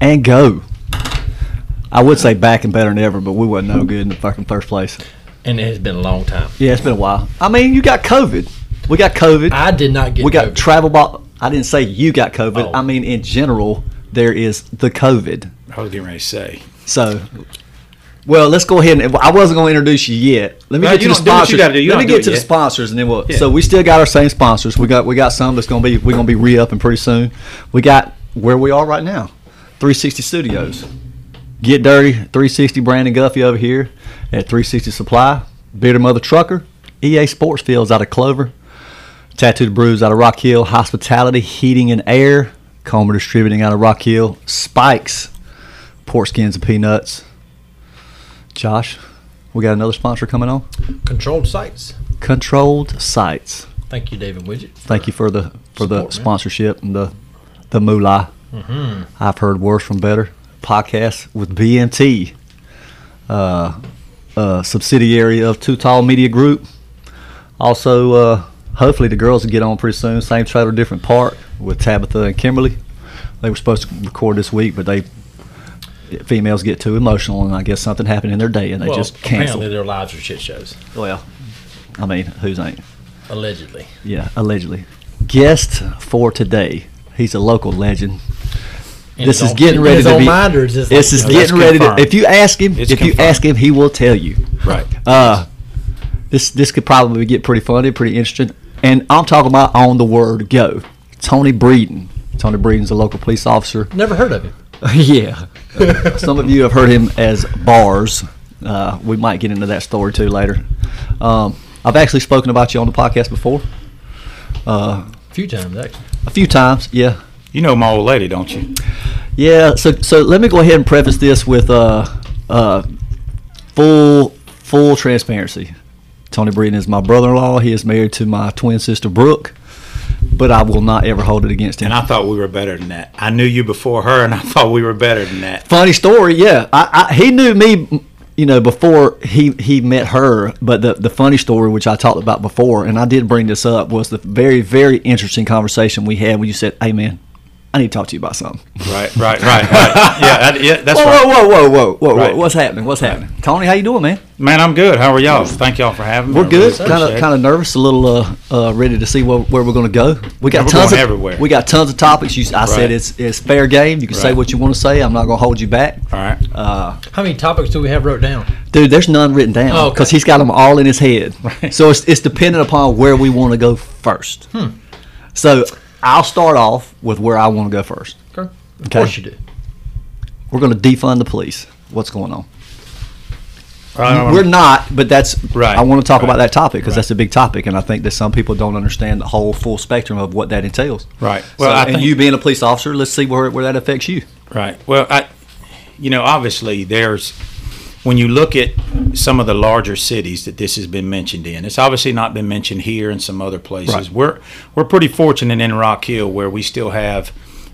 and go. I would say back and better than ever, but we wasn't no good in the fucking first place. And it has been a long time. Yeah, it's been a while. I mean, you got COVID. We got COVID. I did not get we got COVID. travel ball. I didn't say you got COVID. Oh. I mean, in general, there is the COVID. I was getting ready to say. So, well, let's go ahead and I wasn't going to introduce you yet. Let me Well, get you to the don't do you sponsors. do. You Let me get it to the sponsors, and then we'll. Yeah. So we still got our same sponsors. We got we got some that's going to be we're going to be re upping pretty soon. We got where we are right now, 360 Studios. Get dirty, 360 Brandon Guffey over here at 360 Supply. Bitter Mother Trucker, EA Sports Fields out of Clover. Tattooed Brews out of Rock Hill, Hospitality, Heating and Air, Comer Distributing out of Rock Hill, Spikes, Pork Skins and Peanuts. Josh, we got another sponsor coming on. Controlled sites. Controlled Sites. Thank you, David Widget. Thank you for the for the Support, man. sponsorship and the the moolah. Mm-hmm. I've heard worse from better. Podcast with BMT, uh, uh, subsidiary of Too Tall Media Group. Also, uh, hopefully the girls will get on pretty soon. Same trailer, different park with Tabitha and Kimberly. They were supposed to record this week, but they females get too emotional, and I guess something happened in their day, and they well, just apparently canceled. their lives are shit shows. Well, I mean, who's ain't? Allegedly. Yeah, allegedly. Guest for today. He's a local legend. In this is own- getting ready to own be. mind, or is this this like, is you know, getting that's ready to. confirmed. If you ask him, It's if you ask him, he will tell you. Right. Uh, this this could probably get pretty funny, pretty interesting. And I'm talking about on the word go. Tony Breeden. Tony Breeden's a local police officer. Never heard of him. yeah. Uh, some of you have heard him as Bars. Uh, we might get into that story too later. Um, I've actually spoken about you on the podcast before. Uh, A few times, actually. a few times, yeah. You know my old lady, don't you? Yeah, so so let me go ahead and preface this with uh, uh, full full transparency. Tony Breeden is my brother-in-law. He is married to my twin sister Brooke, but I will not ever hold it against him. And I thought we were better than that. I knew you before her, and I thought we were better than that. Funny story, yeah. I, I he knew me, you know, before he he met her. But the the funny story, which I talked about before, and I did bring this up, was the very very interesting conversation we had when you said, "Hey man, I need to talk to you about something." Right, right, right, right. Yeah, that, yeah, that's whoa, right. whoa, whoa, whoa, whoa, whoa, Right. What's happening? What's happening? Tony, how you doing, man? Man, I'm good. How are y'all? Thank y'all for having me. We're good. Kind of, kind of nervous. A little uh, uh, ready to see where, where we're going to go. We got We're tons going of everywhere. We got tons of topics. You, I said it's it's fair game. You can say what you want to say. I'm not going to hold you back. All right. Uh, How many topics do we have wrote down? dude, there's none written down Oh, okay. because he's got them all in his head. Right. So it's it's dependent upon where we want to go first. Hmm. So I'll start off with where I want to go first. Okay. Of Okay. course you do. We're going to defund the police. What's going on? Um, We're not, but that's Right, I want to talk right, about that topic because right. that's a big topic, and I think that some people don't understand the whole full spectrum of what that entails. Right. Well, Well, I and think you being a police officer, let's see where where that affects you. Right. Well, I, you know, obviously there's when you look at some of the larger cities that this has been mentioned in. It's obviously not been mentioned here and some other places. Right. We're we're pretty fortunate in Rock Hill where we still have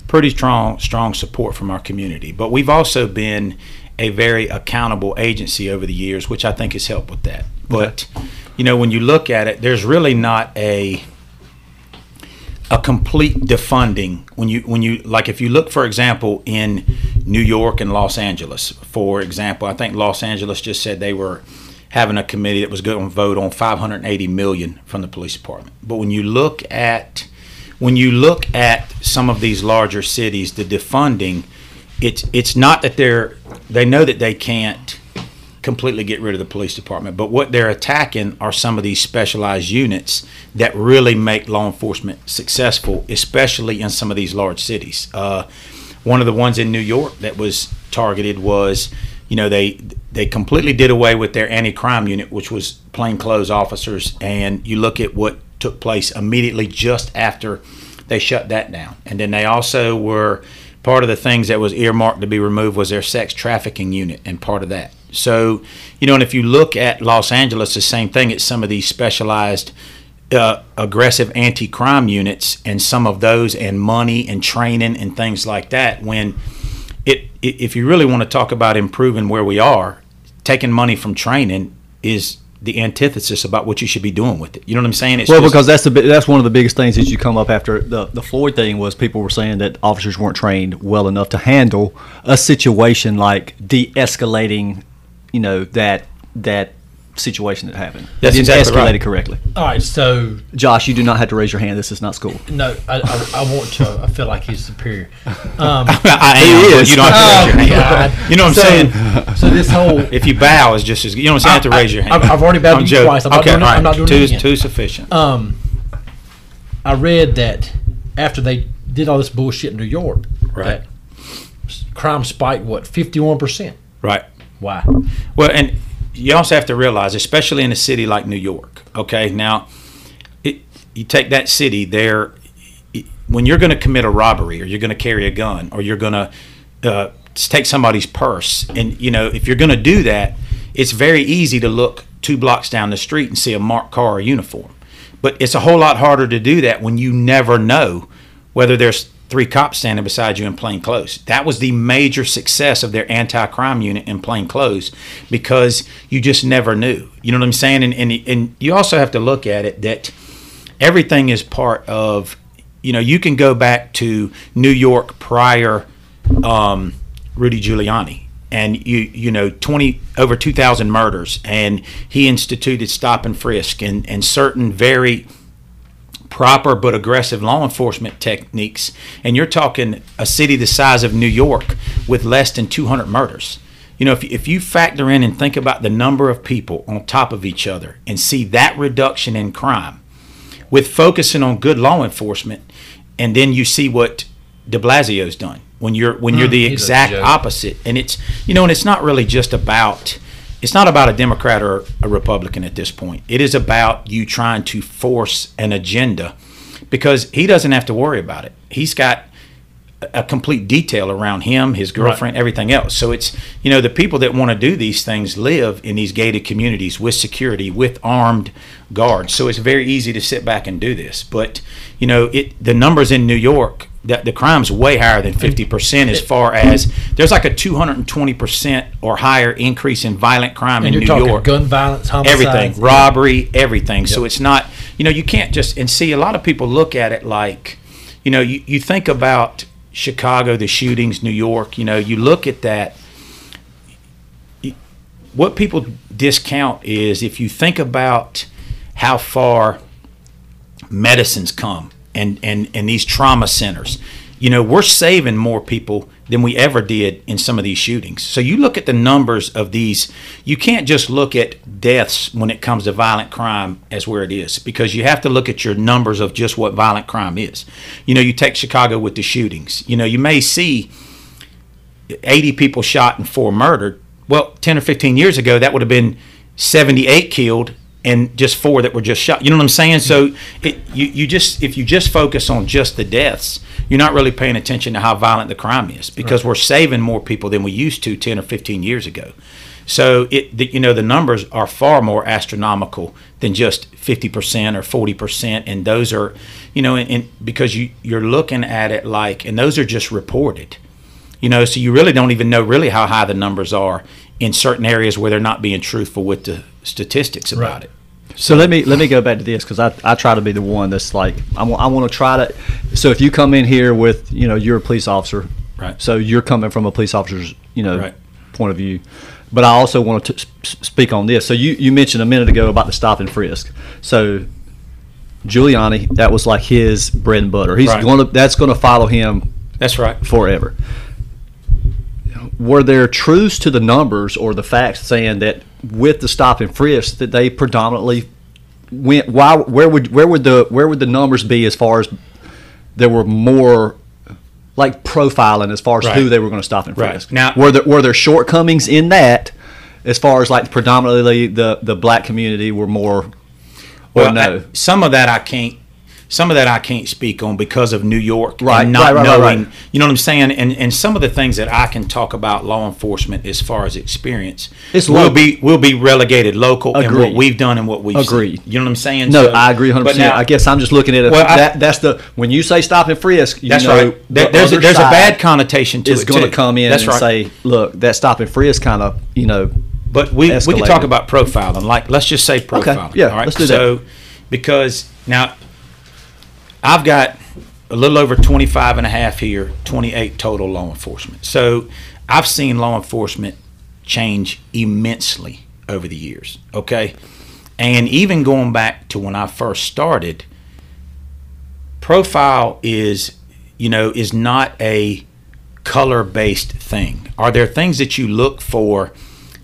pretty strong strong support from our community. But we've also been a very accountable agency over the years, which I think has helped with that. But you know, when you look at it, there's really not a a complete defunding. When you when you like if you look for example in New York and Los Angeles for example I think Los Angeles just said they were having a committee that was going to vote on 580 million from the police department. But when you look at when you look at some of these larger cities the defunding it's it's not that they're they know that they can't completely get rid of the police department. But what they're attacking are some of these specialized units that really make law enforcement successful, especially in some of these large cities. Uh, one of the ones in New York that was targeted was, you know, they they completely did away with their anti-crime unit, which was plainclothes officers, and you look at what took place immediately just after they shut that down, and then they also were part of the things that was earmarked to be removed was their sex trafficking unit and part of that. So, you know, and if you look at Los Angeles, the same thing. It's some of these specialized uh, aggressive anti-crime units and some of those and money and training and things like that when it, if you really want to talk about improving where we are taking money from training is the antithesis about what you should be doing with it. You know what I'm saying? It's Well, just- because that's the that's one of the biggest things that you come up after the the Floyd thing was people were saying that officers weren't trained well enough to handle a situation like de-escalating, you know that that situation that happened. That's They didn't exactly escalate right. it correctly. All right, so Josh, you do not have to raise your hand. This is not school. no, I, I, I want to. I feel like he's superior. Um, I am. He but is. You don't have to raise your Oh, hand. God. You know what So- I'm saying? so this whole If you bow, is just as you know what I'm saying. You have to I- raise your hand. I've- I've already bowed I'm to you joking. twice. I'm not okay, doing it- all I'm right. not doing it two, again. two sufficient. um, I read that after they did all this bullshit in New York, Right. that crime spiked what fifty one percent. right. Why? Well, and you also have to realize, especially in a city like New York, okay, now, it, you take that city there, it- when you're going to commit a robbery or you're going to carry a gun or you're going to uh, take somebody's purse, and, you know, if you're going to do that, it's very easy to look two blocks down the street and see a marked car or uniform. But it's a whole lot harder to do that when you never know whether there's three cops standing beside you in plain clothes. That was the major success of their anti-crime unit in plain clothes because you just never knew. You know what I'm saying? And and, and you also have to look at it that everything is part of you know you can go back to New York prior um, Rudy Giuliani and you you know 20 over 2000 murders and he instituted stop and frisk and and certain very proper but aggressive law enforcement techniques and you're talking a city the size of New York with less than 200 murders. You know if, if you factor in and think about the number of people on top of each other and see that reduction in crime with focusing on good law enforcement and then you see what de blasio's done when you're when you're the exact opposite. And it's you know and it's not really just about it's not about a democrat or a republican at this point it is about you trying to force an agenda because he doesn't have to worry about it he's got a complete detail around him, his girlfriend, everything else. So it's you know the people that want to do these things live in these gated communities with security, with armed guards. So it's very easy to sit back and do this. But you know it the numbers in New York that the crime's way higher than fifty percent as far as there's like a two hundred and twenty percent or higher increase in violent crime And in New York. gun violence, homicides, everything robbery everything. So it's not you know you can't just and see a lot of people look at it like you know you, you think about chicago the shootings new york you know you look at that. What people discount is if you think about how far medicine's come and, and, and these trauma centers. You know, we're saving more people than we ever did in some of these shootings. So you look at the numbers of these, you can't just look at deaths when it comes to violent crime as where it is, because you have to look at your numbers of just what violent crime is. You know, you take Chicago with the shootings, you know, you may see 80 people shot and four murdered. Well, 10 or 15 years ago, that would have been 78 killed and just four that were just shot. You know what I'm saying? So it, you, you just if you just focus on just the deaths, you're not really paying attention to how violent the crime is because we're saving more people than we used to 10 or 15 years ago. So it the, you know the numbers are far more astronomical than just 50% or 40% and those are you know and, and because you you're looking at it like and those are just reported. You know, so you really don't even know really how high the numbers are in certain areas where they're not being truthful with the statistics about Right. it. So let me let me go back to this because I, I try to be the one that's like I want I want to try to. So if you come in here with you know you're a police officer, Right. So you're coming from a police officer's you know Right. point of view, but I also want to t- speak on this. So you you mentioned a minute ago about the stop and frisk. So Giuliani, that was like his bread and butter. He's Right. going to that's going to follow him That's right. forever. Were there truths to the numbers or the facts saying that with the stop and frisk that they predominantly went? Why? Where would where would the where would the numbers be as far as there were more like profiling as far as Right. who they were going to stop and Right. frisk? Now- were there were there shortcomings in that as far as like predominantly the the black community were more or Well, no? I- some of that I can't. Some of that I can't speak on because of New York Right, and not right, right, knowing. You know what I'm saying? And and some of the things that I can talk about law enforcement as far as experience, It's will local. be will be relegated local and what we've done and what we've seen. Agreed. You know what I'm saying? No, So- I agree 100. but percent I guess I'm just looking at it. Well, I- that that's the when you say stop and frisk, you That's know, right. The there's a, there's a bad connotation to is it going to come in That's and say, look, that stop and frisk kind of you know But we, we can talk about profiling. Like, let's just say profiling. yeah, all right? let's do that. because now I've got a little over 25 and a half here, 28 total law enforcement. So I've seen law enforcement change immensely over the years. Okay. And even going back to when I first started, profile is, you know, is not a color based thing. Are there things that you look for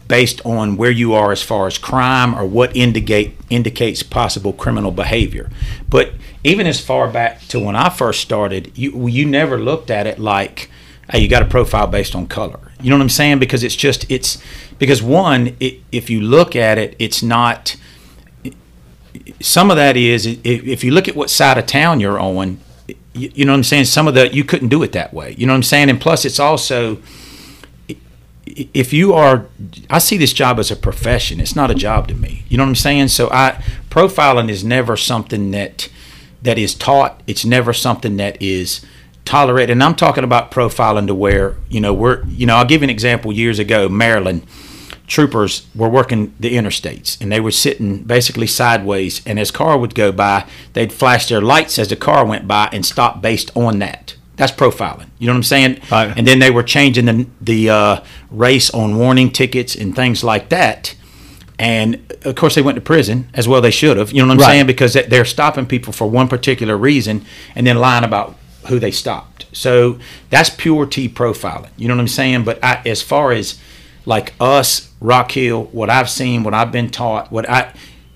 based on where you are as far as crime or what indicate indicates possible criminal behavior? But even as far back to when I first started, you you never looked at it like hey, you got a profile based on color. You know what I'm saying? Because it's just it's because one, it, if you look at it, it's not. Some of that is if you look at what side of town you're on, you, you know what I'm saying. Some of the you couldn't do it that way. You know what I'm saying. And plus, it's also if you are i see this job as a profession. It's not a job to me. You know what i'm saying? So i profiling is never something that that is taught. It's never something that is tolerated. And i'm talking about profiling to where you know we're you know i'll give you an example. Years ago maryland troopers were working the interstates and they were sitting basically sideways. And as car would go by they'd flash their lights as the car went by and stop based on that that's profiling you know what i'm saying Right. and then they were changing the the uh, race on warning tickets and things like that. And of course, they went to prison as well. They should have. You know what I'm Right. saying? Because they- they're stopping people for one particular reason and then lying about who they stopped. So that's pure T profiling. You know what I'm saying? But I, as far as like us, Rock Hill, what I've seen, what I've been taught, what I,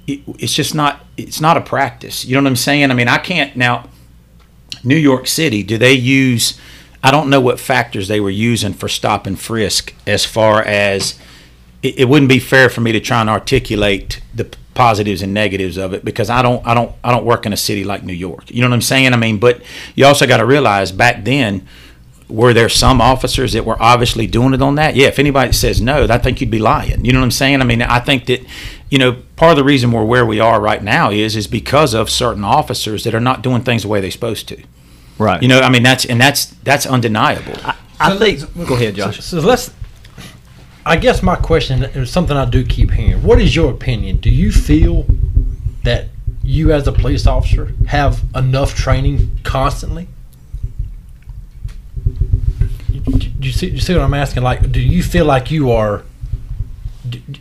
it, it's just not. It's not a practice. You know what I'm saying? I mean, I can't now. New York City, do they use? I don't know what factors they were using for stop and frisk as far as it, it wouldn't be fair for me to try and articulate the positives and negatives of it because I don't I don't I don't work in a city like New York. You know what I'm saying? I mean, but you also got to realize back then were there some officers that were obviously doing it on that? Yeah, if anybody says no, I think you'd be lying. You know what I'm saying? I mean, I think that you know, part of the reason we're where we are right now is is because of certain officers that are not doing things the way they're supposed to. Right. You know, I mean that's and that's that's undeniable. I think. Go ahead, Josh. So, so let's. I guess my question is something I do keep hearing. What is your opinion? Do you feel that you, as a police officer, have enough training constantly? Do you see? You see what I'm asking? Like, do you feel like you are?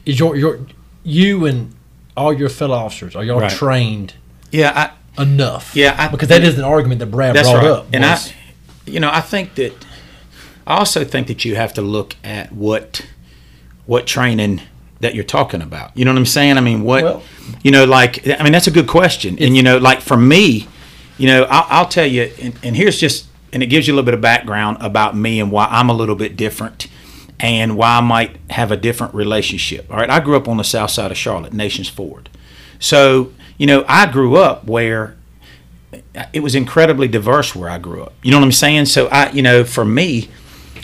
Is your your you and all your fellow officers are y'all Right. trained Yeah, I, enough? Yeah, I- because that is an argument that Brad brought right. up. and I, you know, I think that I also think that you have to look at what what training that you're talking about. You know what I'm saying? I mean, what Well- you know, like I mean, that's a good question. And you know, like for me, you know, I'll, I'll tell you, and, and here's just, and it gives you a little bit of background about me and why I'm a little bit different. And why I might have a different relationship. All right, I grew up on the south side of Charlotte, Nations Ford. So, you know, I grew up where it was incredibly diverse where I grew up. You know what I'm saying? So I, you know, for me,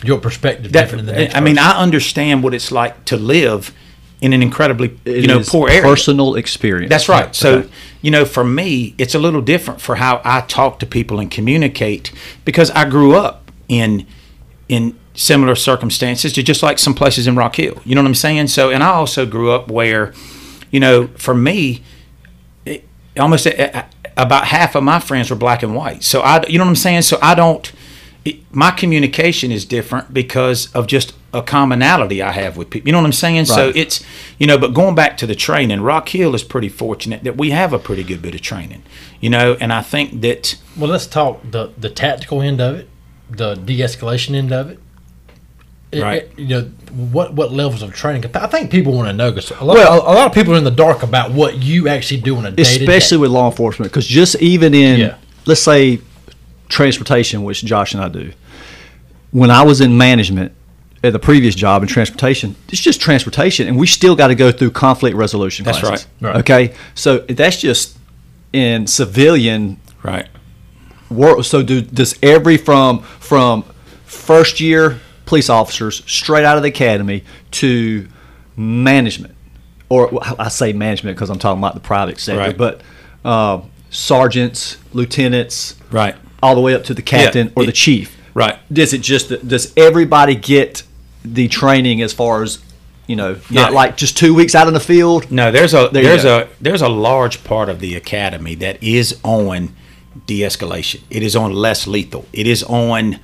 your perspective that, different than the next I mean. I understand what it's like to live in an incredibly, It you know, poor area. Personal experience. That's right. So, Okay. you know, for me, it's a little different for how I talk to people and communicate because I grew up in in similar circumstances to just like some places in Rock Hill. You know what I'm saying? So, and I also grew up where, you know, for me, it, almost a, a- about half of my friends were black and white. So I, you know what I'm saying? So I don't. It, my communication is different because of just a commonality I have with people. You know what I'm saying? So it's you know, but going back to the training, Rock Hill is pretty fortunate that we have a pretty good bit of training. You know, and I think that Well, let's talk the the tactical end of it, the de-escalation end of it. It- Right. it- you know what what levels of training? I think people want to know because a lot, Well- a, lot of people are in the dark about what you actually do on a day especially with law enforcement, because just even in, Yeah. let's say, transportation, which Josh and I do, when I was in management at the previous job in transportation, it's just transportation, and we still got to go through conflict resolution. That's classes. right. Right. Okay, so that's just in civilian right, world. So do does every from from first year police officers straight out of the academy to management, or well, I say management because I'm talking about the private sector, Right. but uh, sergeants, lieutenants, right, all the way up to the captain or it- the chief. right. Does it just does everybody get the training as far as You know, Yeah. not like just two weeks out in the field. No, there's a There there's a there's a large part of the academy that is on de-escalation. It is on less lethal. It is on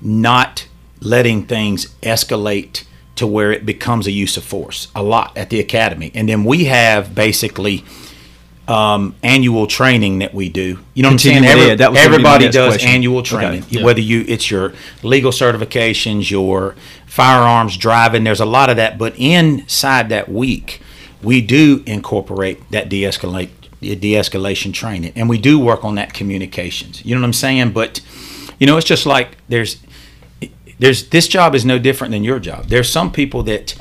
not letting things escalate to where it becomes a use of force. A lot at the academy, and then we have basically um, annual training that we do. You know what I'm saying? Continuing ed, that was gonna be my everybody does question. annual Okay. training. Yeah. Whether you it's your legal certifications, your firearms driving. There's a lot of that, but inside that week, we do incorporate that de-escalate de-escalation training, and we do work on that communications. You know what I'm saying? But you know, it's just like there's there's this job is no different than your job. There's some people that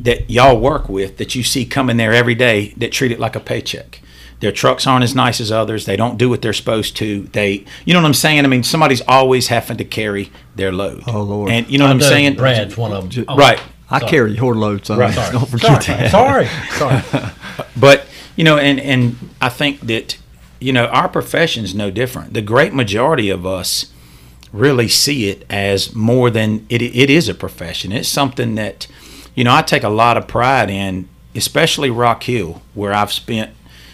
that y'all work with that you see coming there every day that treat it like a paycheck. Their trucks aren't as nice as others. They don't do what they're supposed to. They, you know what I'm saying? I mean, somebody's always having to carry their load. Oh, Lord. And you know what I I'm saying? Brad's one of them. Oh, Right. I Sorry. carry your load, son. Right. Sorry. Don't forget sorry. that. Sorry. Sorry. But you know, and and I think that you know our profession is no different. The great majority of us really see it as more than it. It is a profession. It's something that you know I take a lot of pride in, especially Rock Hill, where I've spent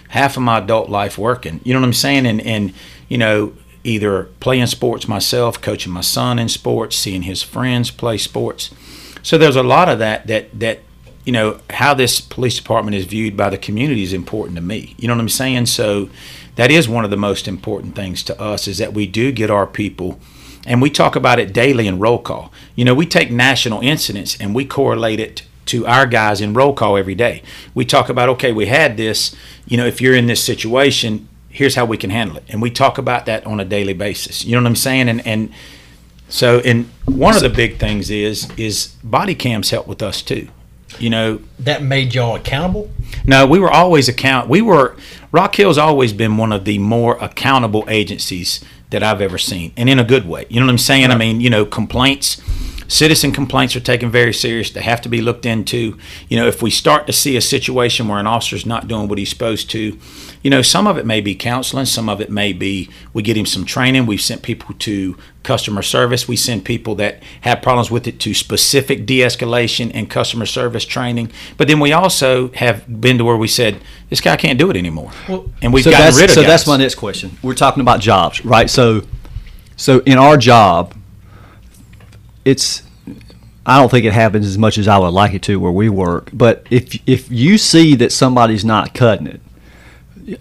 half of my adult life working. You know what I'm saying? And and you know either playing sports myself, coaching my son in sports, seeing his friends play sports. So there's a lot of that that that you know how this police department is viewed by the community is important to me. You know what I'm saying? So that is one of the most important things to us is that we do get our people and we talk about it daily in roll call. You know, we take national incidents and we correlate it to our guys in roll call every day. We talk about okay, we had this, you know, if you're in this situation, here's how we can handle it. And we talk about that on a daily basis. You know what I'm saying? And and so, and one of the big things is is body cams help with us too. You know, That made y'all accountable. no, we were always account. We were Rock Hill's always been one of the more accountable agencies that I've ever seen, and in a good way. You know what I'm saying? I mean, you know, complaints, citizen complaints are taken very serious. They have to be looked into. You know, if we start to see a situation where an officer's not doing what he's supposed to, you know, some of it may be counseling, some of it may be we get him some training. We've sent people to customer service. We send people that have problems with it to specific de-escalation and customer service training. But then we also have been to where we said this guy can't do it anymore, Well, and we've so gotten rid of so guys. that's my next question. We're talking about jobs, right? So, so in our job, it's I don't think it happens as much as I would like it to where we work. But if if you see that somebody's not cutting it,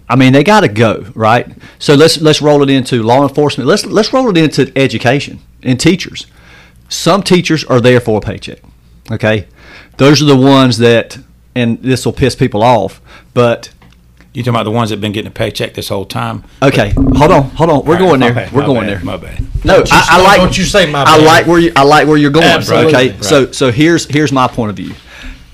I mean they got to go, right? So let's let's roll it into law enforcement. Let's let's roll it into education and teachers. Some teachers are there for a paycheck. Okay, those are the ones that, and this will piss people off, but You talking about the ones that have been getting a paycheck this whole time? Okay, hold on, hold on. We're All right, going there. bad, We're going bad, there. My bad. No, I, I like. don't you say my I bad. like where you. I like where you're going. Absolutely. Okay, Right. so so here's here's my point of view.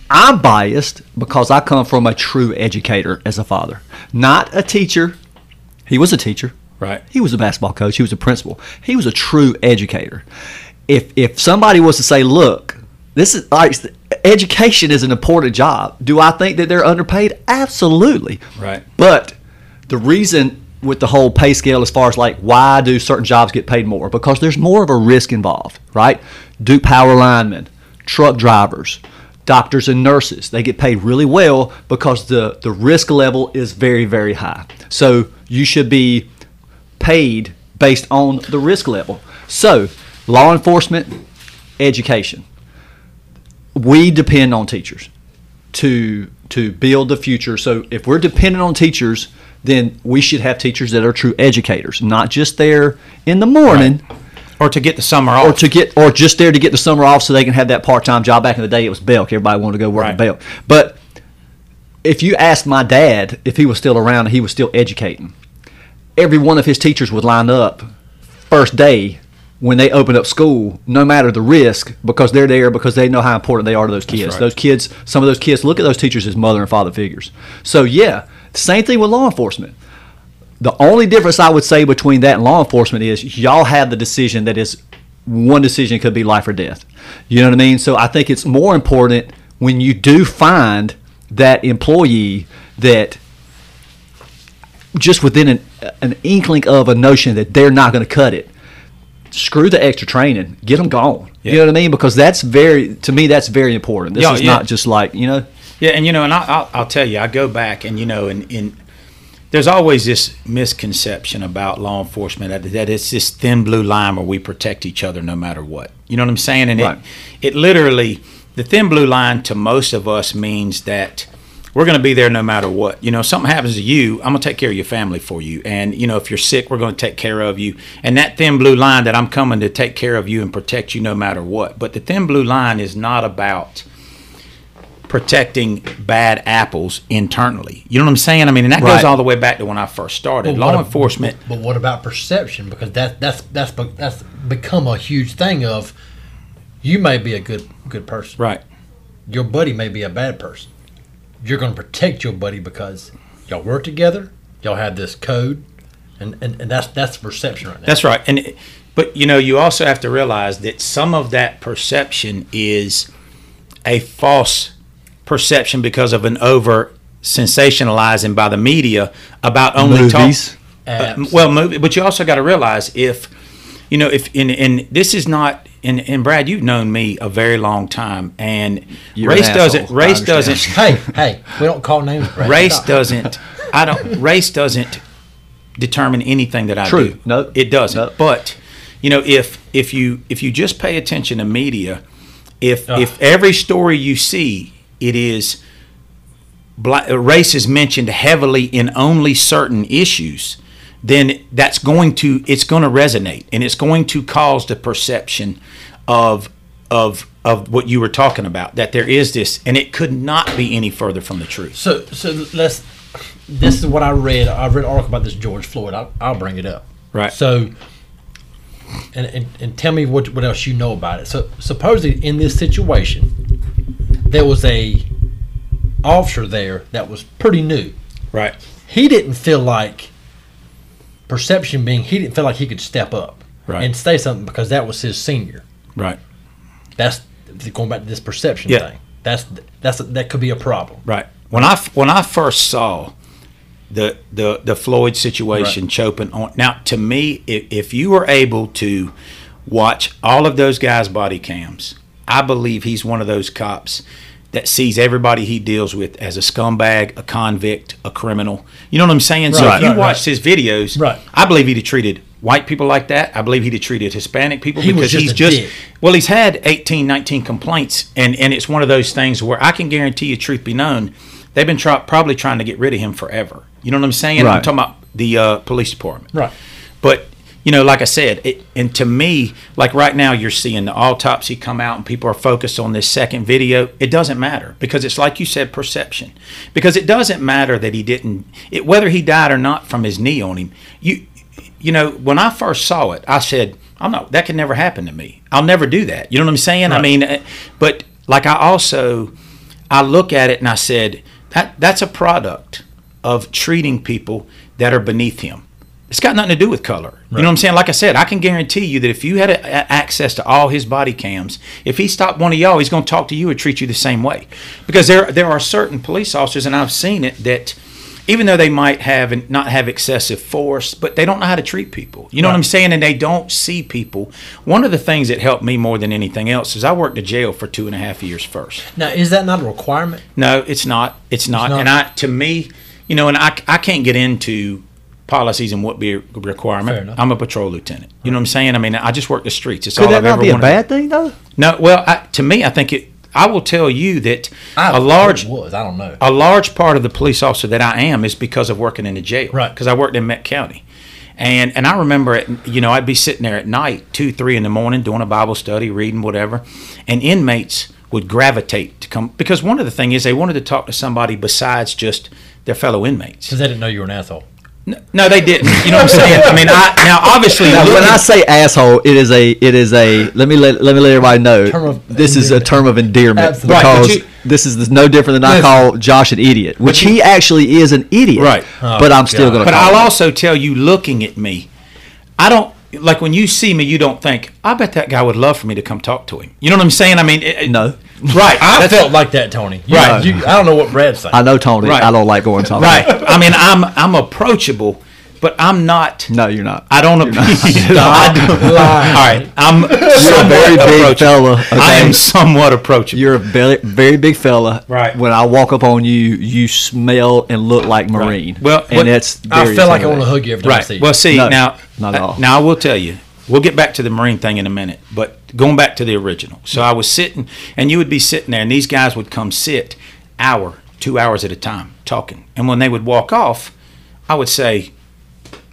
I'm biased because I come from a true educator as a father, not a teacher. He was a teacher. Right. He was a basketball coach. He was a principal. He was a true educator. If if somebody was to say, "Look, this is like education is an important job," do I think that they're underpaid? Absolutely. Right. But the reason with the whole pay scale, as far as like why do certain jobs get paid more? Because there's more of a risk involved, right? Duke power linemen, truck drivers, doctors and nurses, they get paid really well because the, the risk level is very, very high. So you should be paid based on the risk level. So, law enforcement, education. We depend on teachers to to build the future. So if we're dependent on teachers, then we should have teachers that are true educators, not just there in the morning Or to get the summer off. or to get or just there to get the summer off so they can have that part-time job. Back in the day, it was Belk. Everybody wanted to go work Right. at Belk. But if you asked my dad if he was still around and he was still educating, every one of his teachers would line up first day when they open up school, no matter the risk, because they're there because they know how important they are to those kids. right. Those kids, some of those kids look at those teachers as mother and father figures. So yeah, same thing with law enforcement. The only difference I would say between that and law enforcement is y'all have the decision that is one decision could be life or death. You know what I mean? So I think it's more important when you do find that employee that just within an, an inkling of a notion that they're not going to cut it, screw the extra training. Get them gone. Yeah. You know what I mean? Because that's very to me that's very important. This Yeah, is yeah. not just like you know. Yeah, and you know, and I, I'll, I'll tell you, I go back and you know, and, and there's always this misconception about law enforcement that, that it's this thin blue line where we protect each other no matter what. You know what I'm saying? And Right. it, it literally, the thin blue line to most of us means that we're going to be there no matter what. You know, something happens to you, I'm going to take care of your family for you. And, you know, if you're sick, we're going to take care of you. And that thin blue line that I'm coming to take care of you and protect you no matter what. But the thin blue line is not about protecting bad apples internally. You know what I'm saying? I mean, and that Right. goes all the way back to when I first started. But Law enforcement. But what about perception? Because that that's that's that's become a huge thing. Of you may be a good good person, Right. your buddy may be a bad person. You're going to protect your buddy because y'all work together, y'all have this code, and and, and that's that's perception right now. That's right. And but you know, you also have to realize that some of that perception is a false perception because of an over sensationalizing by the media about only talk- Movies. Uh, well, movie, but you also got to realize if you know if in and this is not and, and Brad, you've known me a very long time, and You're an race doesn't race doesn't hey, hey, we don't call names. Brad. race Stop. doesn't i don't race doesn't determine anything that i True. do No. it doesn't No. but you know if if you if you just pay attention to media if Ugh. if every story you see it is black, race is mentioned heavily in only certain issues then that's going to it's going to resonate and it's going to cause the perception of of of what you were talking about that there is this and it could not be any further from the truth So so let's. This is what I read. I read an article about this George Floyd. I'll, I'll bring it up. Right. So, and, and and tell me what what else you know about it. So supposedly in this situation, there was a officer there that was pretty new. right He didn't feel like perception being he didn't feel like he could step up Right. and say something because that was his senior. right That's going back to this perception Yeah. thing. That's that's that could be a problem. Right. When I when I first saw the the the Floyd situation Chauvin on now to me if, if you were able to watch all of those guys body cams I believe he's one of those cops that sees everybody he deals with as a scumbag, a convict, a criminal. You know what I'm saying? so Right, if you right, watched his videos, Right. I believe he'd have treated white people like that. I believe he'd have treated Hispanic people He because just he's just dick. well, he's had 18, 19 complaints, and, and it's one of those things where I can guarantee you, truth be known, they've been try, probably trying to get rid of him forever. You know what I'm saying? I'm talking about the uh, police department. Right. But, you know, like I said, it, and to me, like right now, you're seeing the autopsy come out and people are focused on this second video. It doesn't matter because it's like you said, perception. Because it doesn't matter that he didn't, it, whether he died or not from his knee on him. You, you know, when I first saw it, I said, I'm not, that could never happen to me. I'll never do that. You know what I'm saying? I mean, uh, but like I also, I look at it and I said, that that's a product of treating people that are beneath him. It's got nothing to do with color. You know what I'm saying? Like I said, I can guarantee you that if you had a, a- access to all his body cams, if he stopped one of y'all, he's going to talk to you and treat you the same way. Because there there are certain police officers, and I've seen it that even though they might have and not have excessive force, but they don't know how to treat people. You know what I'm saying? And they don't see people. One of the things that helped me more than anything else is I worked in jail for two and a half years first. Now, is that not a requirement? No, it's not. It's not. not? And I, to me, you know, and I, I can't get into policies and what be a requirement. Fair enough. I'm a patrol lieutenant. You know what I'm saying? I mean, I just work the streets. It's Could all that I've not ever be a wanted. bad thing though? No, well, I, to me, I think it. I will tell you that I a large was. I don't know. a large part of the police officer that I am is because of working in the jail. Right. Because I worked in Meck County. And and I remember it, you know, I'd be sitting there at night, two, three in the morning, doing a Bible study, reading whatever, and inmates would gravitate to come because one of the thing is they wanted to talk to somebody besides just their fellow inmates. Because they didn't know you were an asshole. No, they didn't. You know what I'm saying? I mean, I now obviously Now, when I say asshole, it is a it is a let me let let me let everybody know Term of this is a term of endearment Absolutely. Right, because you- this is no different than I call Josh an idiot, which he actually is an idiot. Right. but I'm still going to. But I'll also tell you, looking at me, I don't like when you see me. You don't think I bet that guy would love for me to come talk to him. You know what I'm saying? I mean, it- it- No. right? I That's- felt like that, Tony. You, Right. You, I don't know what Brad's saying. I know Tony. Right. I don't like going to right. I mean, I'm I'm approachable. but I'm not. No, you're not. I don't. You're not. I don't- All right, I'm You're a very big approachable. fella. I am somewhat approachable. You're a very, very big fella. Right. When I walk up on you, you smell and look like Marine. Well, and what- that's I feel like I want to hug you every time I see you. Well, see No, now, not at uh, all. now I will tell you. We'll get back to the Marine thing in a minute, but going back to the original. So I was sitting, and you would be sitting there, and these guys would come sit hour, two hours at a time talking. And when they would walk off, I would say,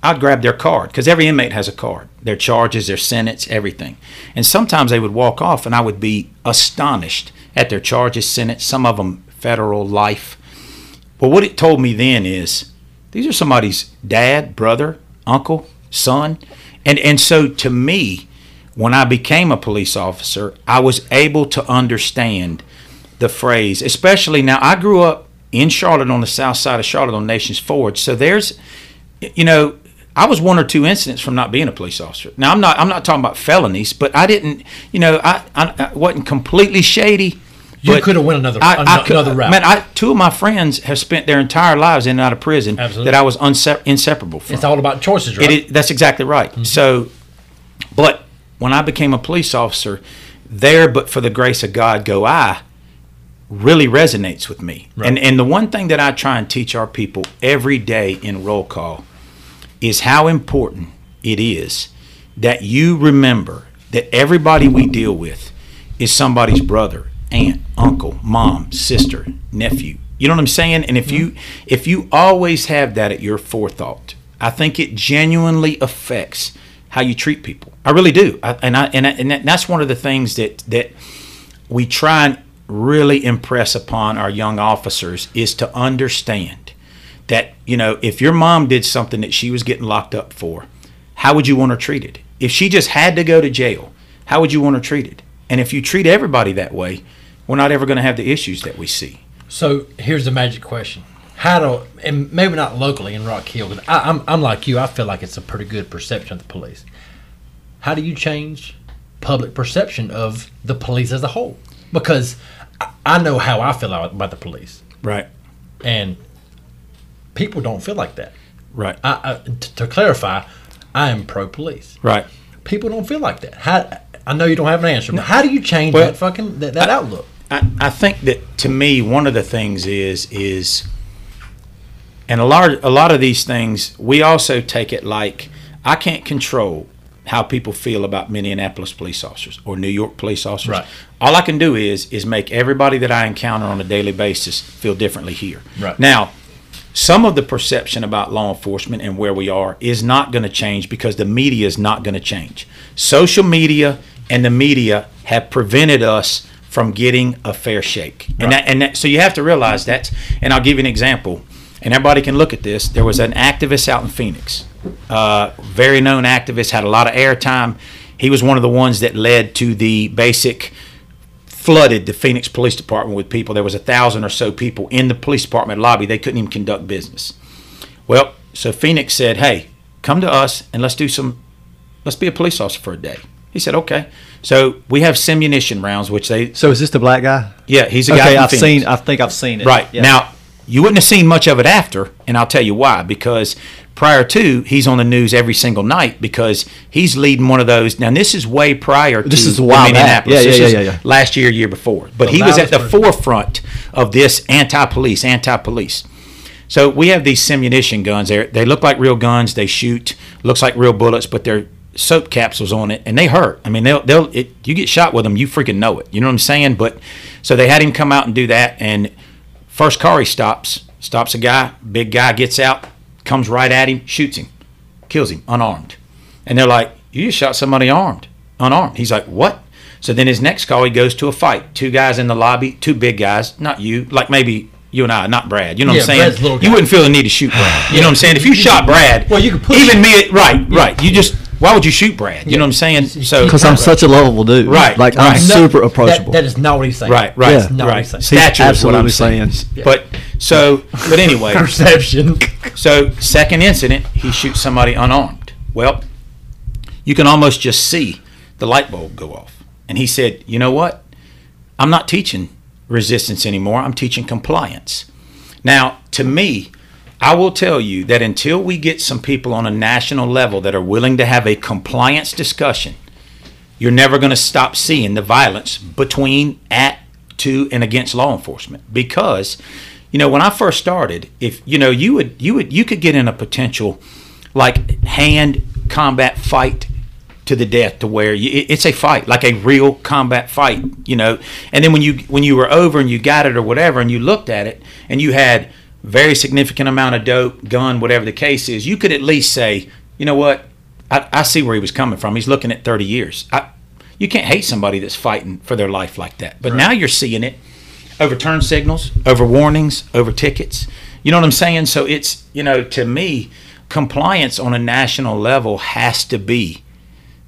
I'd grab their card because every inmate has a card, their charges, their sentence, everything. And sometimes they would walk off, and I would be astonished at their charges, sentence, some of them federal life. But what it told me then is these are somebody's dad, brother, uncle, son. And and so to me, when I became a police officer, I was able to understand the phrase, especially now I grew up in Charlotte on the south side of Charlotte on Nations Ford. So there's you know, I was one or two incidents from not being a police officer. Now I'm not I'm not talking about felonies, but I didn't, you know, I I, I wasn't completely shady. You coulda went another- I, I could- another route. Man, I, two of my friends have spent their entire lives in and out of prison Absolutely. that I was unse- inseparable from. it's all about choices, right? It is, that's exactly right. Mm-hmm. So, but when I became a police officer, there, but for the grace of God, go I, really resonates with me. Right. And and the one thing that I try and teach our people every day in roll call is how important it is that you remember that everybody we deal with is somebody's brother, aunt, uncle, mom, sister, nephew. You know what I'm saying? And if you mm-hmm. if you always have that at your forethought, I think it genuinely affects how you treat people. I really do. I, and I and I, and that's one of the things that that we try and really impress upon our young officers is to understand that you know if your mom did something that she was getting locked up for how would you want her treated if she just had to go to jail how would you want her treated and if you treat everybody that way we're not ever going to have the issues that we see So here's the magic question: How do, and maybe not locally in Rock Hill, 'cause I, I'm I'm like you. I feel like it's a pretty good perception of the police. How do you change public perception of the police as a whole? Because I, I know how I feel about the police, right and people don't feel like that. right I, I, t- to clarify, I am pro police. right People don't feel like that. How? I know you don't have an answer, but how do you change Well, that fucking that, that outlook? I, I think that to me one of the things is is and a lot a lot of these things we also take it like I can't control how people feel about Minneapolis police officers or New York police officers. Right. All I can do is is make everybody that I encounter on a daily basis feel differently here. Right. Now, some of the perception about law enforcement and where we are is not going to change because the media is not going to change. Social media and the media have prevented us from getting a fair shake. And that, and that, so you have to realize that. And I'll give you an example. And everybody can look at this. There was an activist out in Phoenix, uh, very known activist, had a lot of airtime. He was one of the ones that led to the basic flooded the Phoenix Police Department with people. There was a thousand or so people in the police department lobby. They couldn't even conduct business. Well, so Phoenix said, "Hey, come to us and let's do some. Let's be a police officer for a day." He said, "Okay." So we have simunition rounds, which they So is this the black guy? yeah, he's a guy. Okay, from I've Phoenix. seen. I think I've seen it. Right. Yeah. Now, you wouldn't have seen much of it after, and I'll tell you why. Because prior to, he's on the news every single night because he's leading one of those. Now, this is way prior to This is the while back. Minneapolis. Yeah, yeah, This yeah, yeah, yeah. Last year, year before. But So he was at the forefront of this anti-police, anti-police. So we have these simunition guns. They they look like real guns. They shoot. Looks like real bullets, but they're soap capsules on it, and they hurt. I mean, they'll they'll it, you get shot with them, you freaking know it. You know what I'm saying? But so they had him come out and do that, and first car he stops, stops a guy, big guy gets out, comes right at him, shoots him, kills him unarmed, and they're like, "You just shot somebody armed, unarmed." He's like, "What?" So then his next call, he goes to a fight. Two guys in the lobby, two big guys, not you, like maybe you and I, not Brad. You know Yeah, what I'm saying? You wouldn't feel the need to shoot Brad. You know what I'm saying? If you shot Brad, Well, you could push even him. me, right, right. You just why would you shoot Brad? You know what I'm saying? So because I'm such a lovable dude. Right, Like I'm right. super That- approachable. that is not what he's saying. right, right, Yeah. not what right. he's saying. Stature is what I'm absolutely saying. saying. But so, but anyway, Perception. so second incident, he shoots somebody unarmed. Well, you can almost just see the light bulb go off. And he said, "You know what? I'm not teaching resistance anymore. I'm teaching compliance." Now, to me, I will tell you that until we get some people on a national level that are willing to have a compliance discussion, you're never going to stop seeing the violence between, at, to, and against law enforcement. Because, you know, when I first started, if you know, you would, you would, you could get in a potential like hand combat fight to the death to where you, it's a fight like a real combat fight you know and then when you when you were over and you got it or whatever and you looked at it and you had very significant amount of dope gun whatever the case is you could at least say you know what? I, I see where he was coming from. He's looking at 30 years. I, you can't hate somebody that's fighting for their life like that. But right. now you're seeing it. Over turn signals over warnings over tickets. You know what i'm saying? So it's you know to me compliance on a national level has to be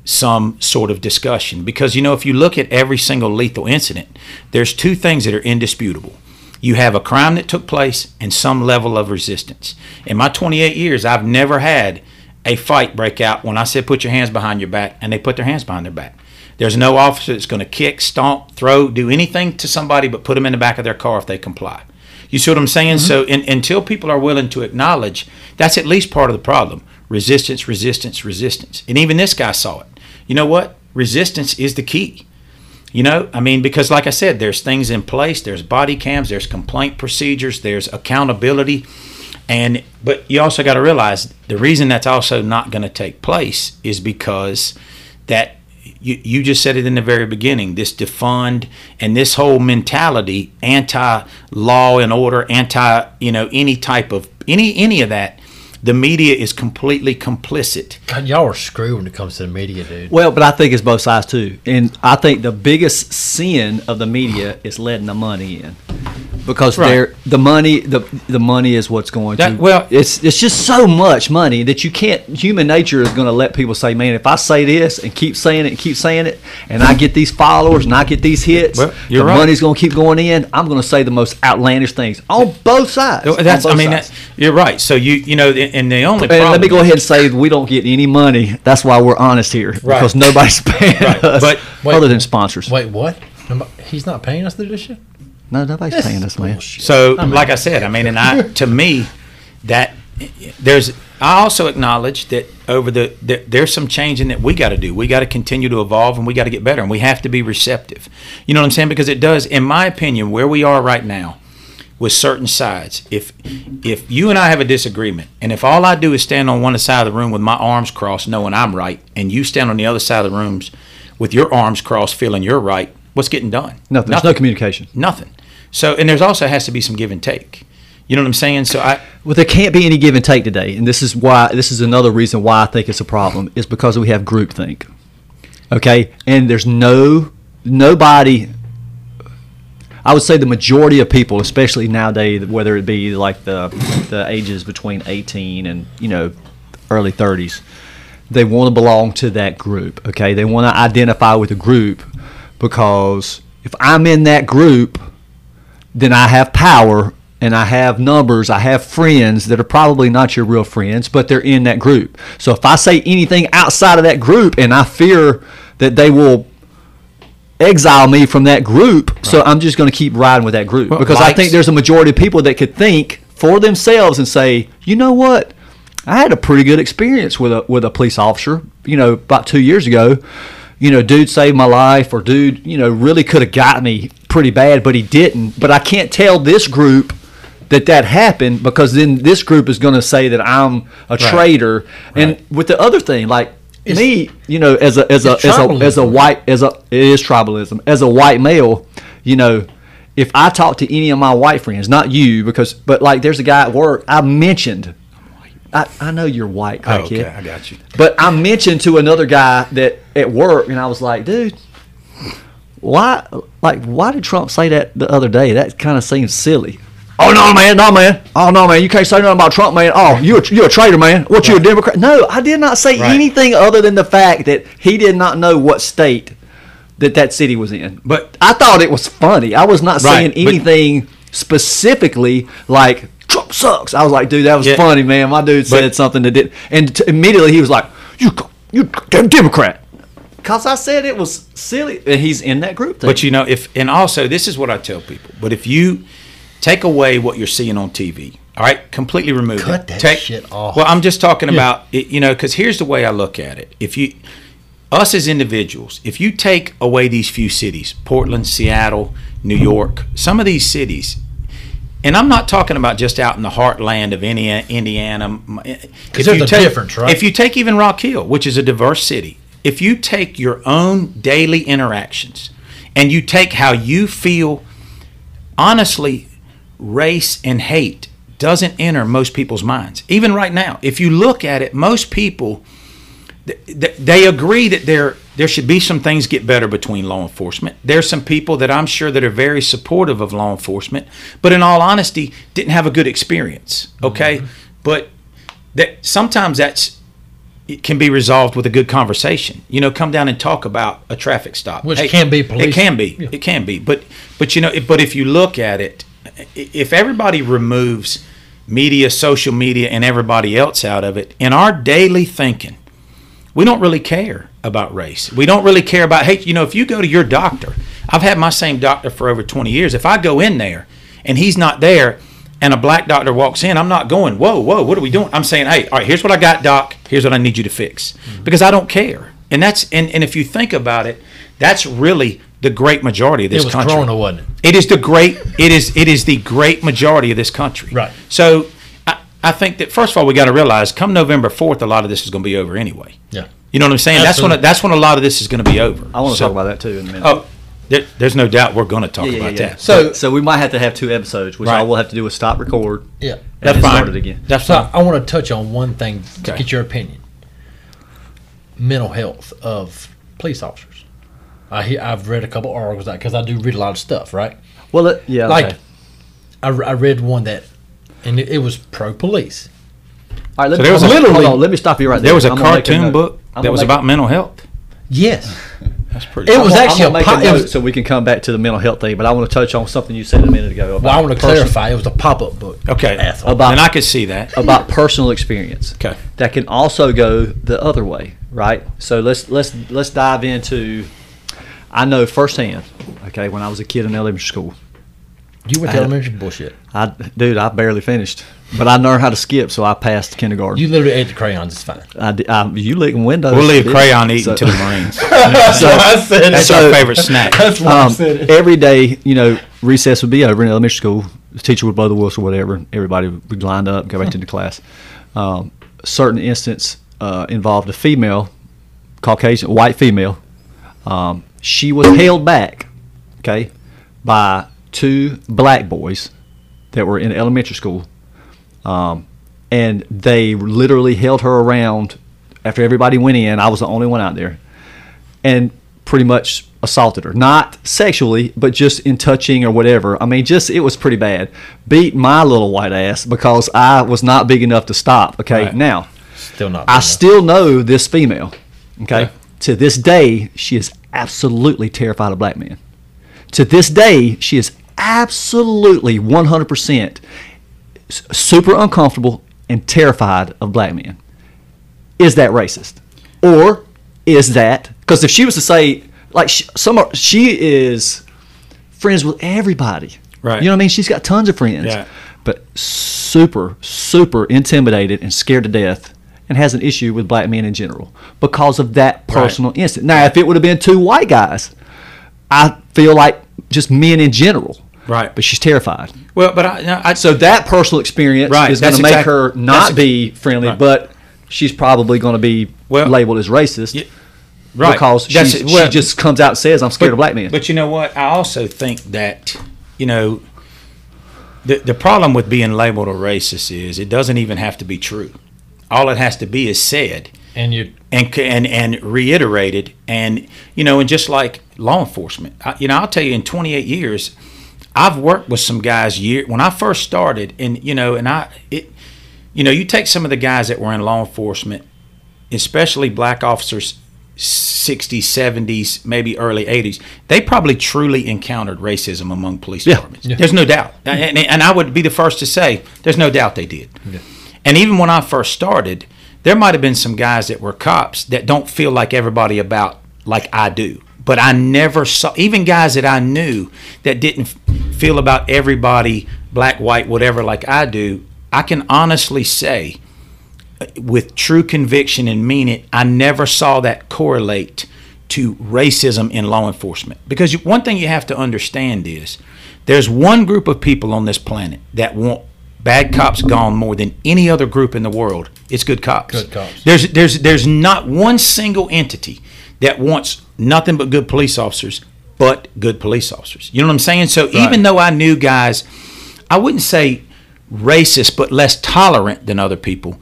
some sort of discussion. Because you know if you look at every single lethal incident there's two things that are indisputable you have a crime that took place and some level of resistance in my 28 years i've never had a fight break out when i said put your hands behind your back and they put their hands behind their back there's no officer that's going to kick stomp throw do anything to somebody but put them in the back of their car if they comply you see what I'm saying? Mm-hmm. So in, until people are willing to acknowledge, that's at least part of the problem. Resistance, resistance, resistance. And even this guy saw it. You know what? Resistance is the key. You know, I mean, because like I said, there's things in place, there's body cams, there's complaint procedures, there's accountability. And but you also got to realize the reason that's also not going to take place is because that you, you just said it in the very beginning this defund and this whole mentality anti law and order anti you know any type of any any of that the media is completely complicit. God, y'all are screwed when it comes to the media, dude. Well, but I think it's both sides too, and I think the biggest sin of the media is letting the money in because right. they're the money the the money is what's going that, to well it's it's just so much money that you can't human nature is going to let people say man if I say this and keep saying it and keep saying it and I get these followers and I get these hits well, the right. money's going to keep going in I'm going to say the most outlandish things on both sides that's both I mean that, you're right. So you you know and the only and let me go ahead and say we don't get any money. That's why we're honest here right. because nobody's paying us but wait, other than sponsors. wait what? He's not paying us this shit no, nobody's paying us, man. So, I mean, like I said, I mean, and I to me, that there's. I also acknowledge that over the, the there's some changing that we got to do. We got to continue to evolve, and we got to get better, and we have to be receptive. You know what I'm saying? Because it does, in my opinion, where we are right now, with certain sides. If if you and I have a disagreement, and if all I do is stand on one side of the room with my arms crossed, knowing I'm right, and you stand on the other side of the rooms with your arms crossed, feeling you're right, what's getting done? Nothing. There's no communication. Nothing. So, and there's also has to be some give and take. You know what I'm saying? So I well, there can't be any give and take today, and this is why this is another reason why I think it's a problem is because we have groupthink. Okay, and there's no nobody. I would say the majority of people, especially nowadays, whether it be like the the ages between 18 and you know early 30s, they want to belong to that group. Okay, they want to identify with a group because if I'm in that group then I have power and I have numbers, I have friends that are probably not your real friends, but they're in that group. So if I say anything outside of that group and I fear that they will exile me from that group, right. so I'm just going to keep riding with that group well, because likes. I think there's a majority of people that could think for themselves and say, "You know what? I had a pretty good experience with a with a police officer, you know, about 2 years ago." you know, dude saved my life or dude, you know, really could have got me pretty bad, but he didn't. But I can't tell this group that that happened because then this group is going to say that I'm a right. traitor. And right. with the other thing, like it's, me, you know, as a as a as a as a white as a it is tribalism as a white male, you know. If I talk to any of my white friends, not you, because but like there's a guy at work I mentioned I, I know you're white, oh, okay, I got you. But I mentioned to another guy that at work, and I was like, dude, why, like, why did Trump say that the other day? That kind of seems silly. Oh no, man, no, man. Oh no, man, you can't say nothing about Trump, man. Oh, you're you're a traitor, man. What right. you a Democrat? No, I did not say right. anything other than the fact that he did not know what state that that city was in. But I thought it was funny. I was not right. saying anything specifically like Trump sucks. I was like, dude, that was yeah. funny, man. My dude said but, something that did, and t- immediately he was like, you, you damn Democrat. Cause I said it was silly, and he's in that group. Thing. But you know, if and also this is what I tell people. But if you take away what you're seeing on TV, All right, completely remove Cut it. that Take- shit off. Well, I'm just talking about it, you know, because here's the way I look at it. If you, us as individuals, if you take away these few cities, Portland, Seattle, New York, some of these cities, and I'm not talking about just out in the heartland of Indiana. Indiana. Eh, eh, if there's you a take- difference, right? If you take even Rock Hill, which is a diverse city, if you take your own daily interactions and you take how you feel, honestly, race and hate doesn't enter most people's minds. Even right now, if you look at it, most people th- th- they agree that there there should be some things get better between law enforcement. There's some people that I'm sure that are very supportive of law enforcement, but in all honesty, didn't have a good experience. Okay, mm-hmm. but that sometimes that's it can be resolved with a good conversation. You know, come down and talk about a traffic stop, Which can be police- It can be. Yeah. It can be. But but you know, if- but if you look at it, if everybody removes media, social media, and everybody else out of it, in our daily thinking, we don't really care about race. We don't really care about hate. You know, if you go to your doctor, I've had my same doctor for over 20 years. If I go in there and he's not there and a black doctor walks in, I'm not going, whoa, whoa, what are we doing? I'm saying, hey, all right, here's what I got, doc. Here's what I need you to fix. Mm-hmm. Because I don't care. And that's and, and if you think about it, that's really the great majority of this It was country. Corona, wasn't it? It is the great. It is. It is the great majority of this country. Right. So, I, I think that first of all, we got to realize, come November fourth, a lot of this is going to be over anyway. Yeah. You know what I'm saying? That's when. That's when a lot of this is going to be over. I want to So- talk about that too in a minute. Oh, there, there's no doubt we're going to talk yeah, yeah, about yeah. that. So- So, so we might have to have two episodes, which Right. I will have to do is stop record. Yeah. and That's then fine. start it again. That's So fine. I want to touch on one thing to Okay. get your opinion. Mental health of police officers. I he, I've read a couple articles because I do read a lot of stuff, right? Well, it, yeah, Like, okay. I, re- I read one that, and it, it was pro police. All right, let So me, there was hold a- on, hold literally- on, let me stop you right there. There was a I'm gonna make cartoon note. book I'm that gonna was make- about mental health. Yes, That's pretty. It cool. was I'm actually gonna a make po- a it note was- so we can come back to the mental health thing. But I want to touch on something you said a minute ago about well, I want to clarify. It was a pop-up book. okay. Ethel. About- then I could see that. about personal experience. Okay. That can also go the other way, right? So let's let's let's dive into. I know firsthand. Okay, when I was a kid in elementary school, You went to had- elementary bullshit. I dude, I barely finished, but I learned how to skip, so I passed kindergarten. You literally ate the crayons. It's fine. I, di- I, you licking windows. We'll leave dude. crayon eating So- to the Marines. so- That's So- our favorite snack. That's um, every day, you know, recess would be over in elementary school. The teacher would blow the whistle, whatever. Everybody would line up, go back into the class. Um, certain instance uh, involved a female, Caucasian, white female. Um, she was held back, okay, by two black boys that were in elementary school, um, and they literally held her around after everybody went in. I was the only one out there, and pretty much assaulted her. Not sexually, but just in touching or whatever. I mean, just it was pretty bad. Beat my little white ass because I was not big enough to stop. Okay, Right. now Still not. I big still know this female. Okay, Yeah. to this day, she is absolutely terrified of black men. To this day, she is absolutely 100% s- super uncomfortable and terrified of black men. Is that racist? Or is that because if she was to say like she, some are- she is friends with everybody. Right. You know what I mean? She's got tons of friends. Yeah. But super super intimidated and scared to death and has an issue with black men in general because of that personal incident. Now, if it would have been two white guys, I feel like just men in general. Right. But she's terrified. Well, but I, no, I So that personal experience Right, is going to make exact- her not be friendly, Right. but she's probably going to be Well- labeled as racist Yeah, right because That's. Well, she just comes out and says, "I'm scared but, of black men." But you know what? I also think that you know the the problem with being labeled a racist is it doesn't even have to be true. All it has to be is said and you and and and reiterated and you know and just like law enforcement I, you know i'll tell you in 28 years i've worked with some guys year when i first started and you know and i it you know you take some of the guys that were in law enforcement especially black officers 60s 70s maybe early 80s they probably truly encountered racism among police Yeah. departments Yeah. there's no doubt and, and i would be the first to say there's no doubt they did and even when I first started, there might have been some guys that were cops that don't feel like everybody about like I do. But I never saw even guys that I knew that didn't feel about everybody black, white, whatever like I do. I can honestly say, uh, with true conviction and mean it, I never saw that correlate to racism in law enforcement. Because one thing you have to understand is there's one group of people on this planet that want bad cops gone more than any other group in the world. It's good cops. Good cops. There's there's there's not one single entity that wants nothing but good police officers, but good police officers. You know what I'm saying? So even though I knew guys, I wouldn't say racist, but less tolerant than other people.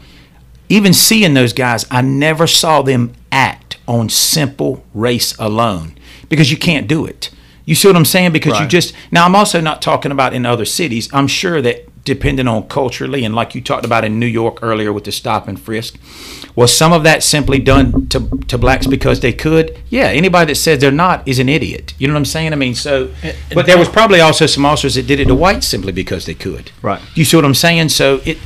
Even seeing those guys, I never saw them act on simple race alone because you can't do it. You see what I'm saying? Because you just now. I'm also not talking about in other cities. I'm sure that depending on culturally and like you talked about in New York earlier with the stop and frisk, was some of that simply done to to blacks because they could? Yeah. Anybody that says they're not is an idiot. You know what I'm saying? I mean, so. But there was probably also some officers that did it to whites simply because they could. Right. You see what I'm saying? So it,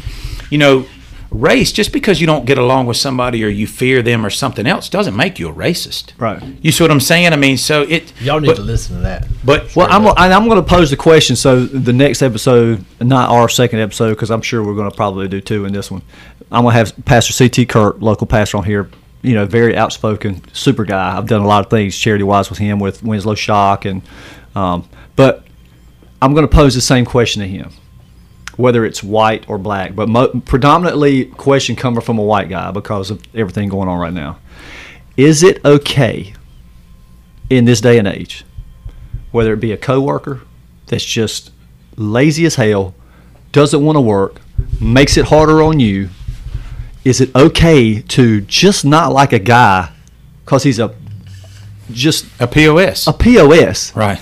you know, race just because you don't get along with somebody or you fear them or something else doesn't make you a racist. Right. You see what I'm saying? I mean, so it. Y'all need but, to listen to that. But Well, I'm, and I'm going to pose the question. So the next episode, not our second episode, because I'm sure we're going to probably do two in this one. I'm going to have Pastor C.T. Kurt, local pastor, on here. You know, very outspoken, super guy. I've done a lot of things charity wise with him, with Winslow Shock, and um, but I'm going to pose the same question to him, whether it's white or black, but mo- predominantly question coming from a white guy because of everything going on right now. Is it okay in this day and age? whether it be a coworker that's just lazy as hell, doesn't want to work, makes it harder on you, is it okay to just not like a guy because he's a just a POS. a POS? right.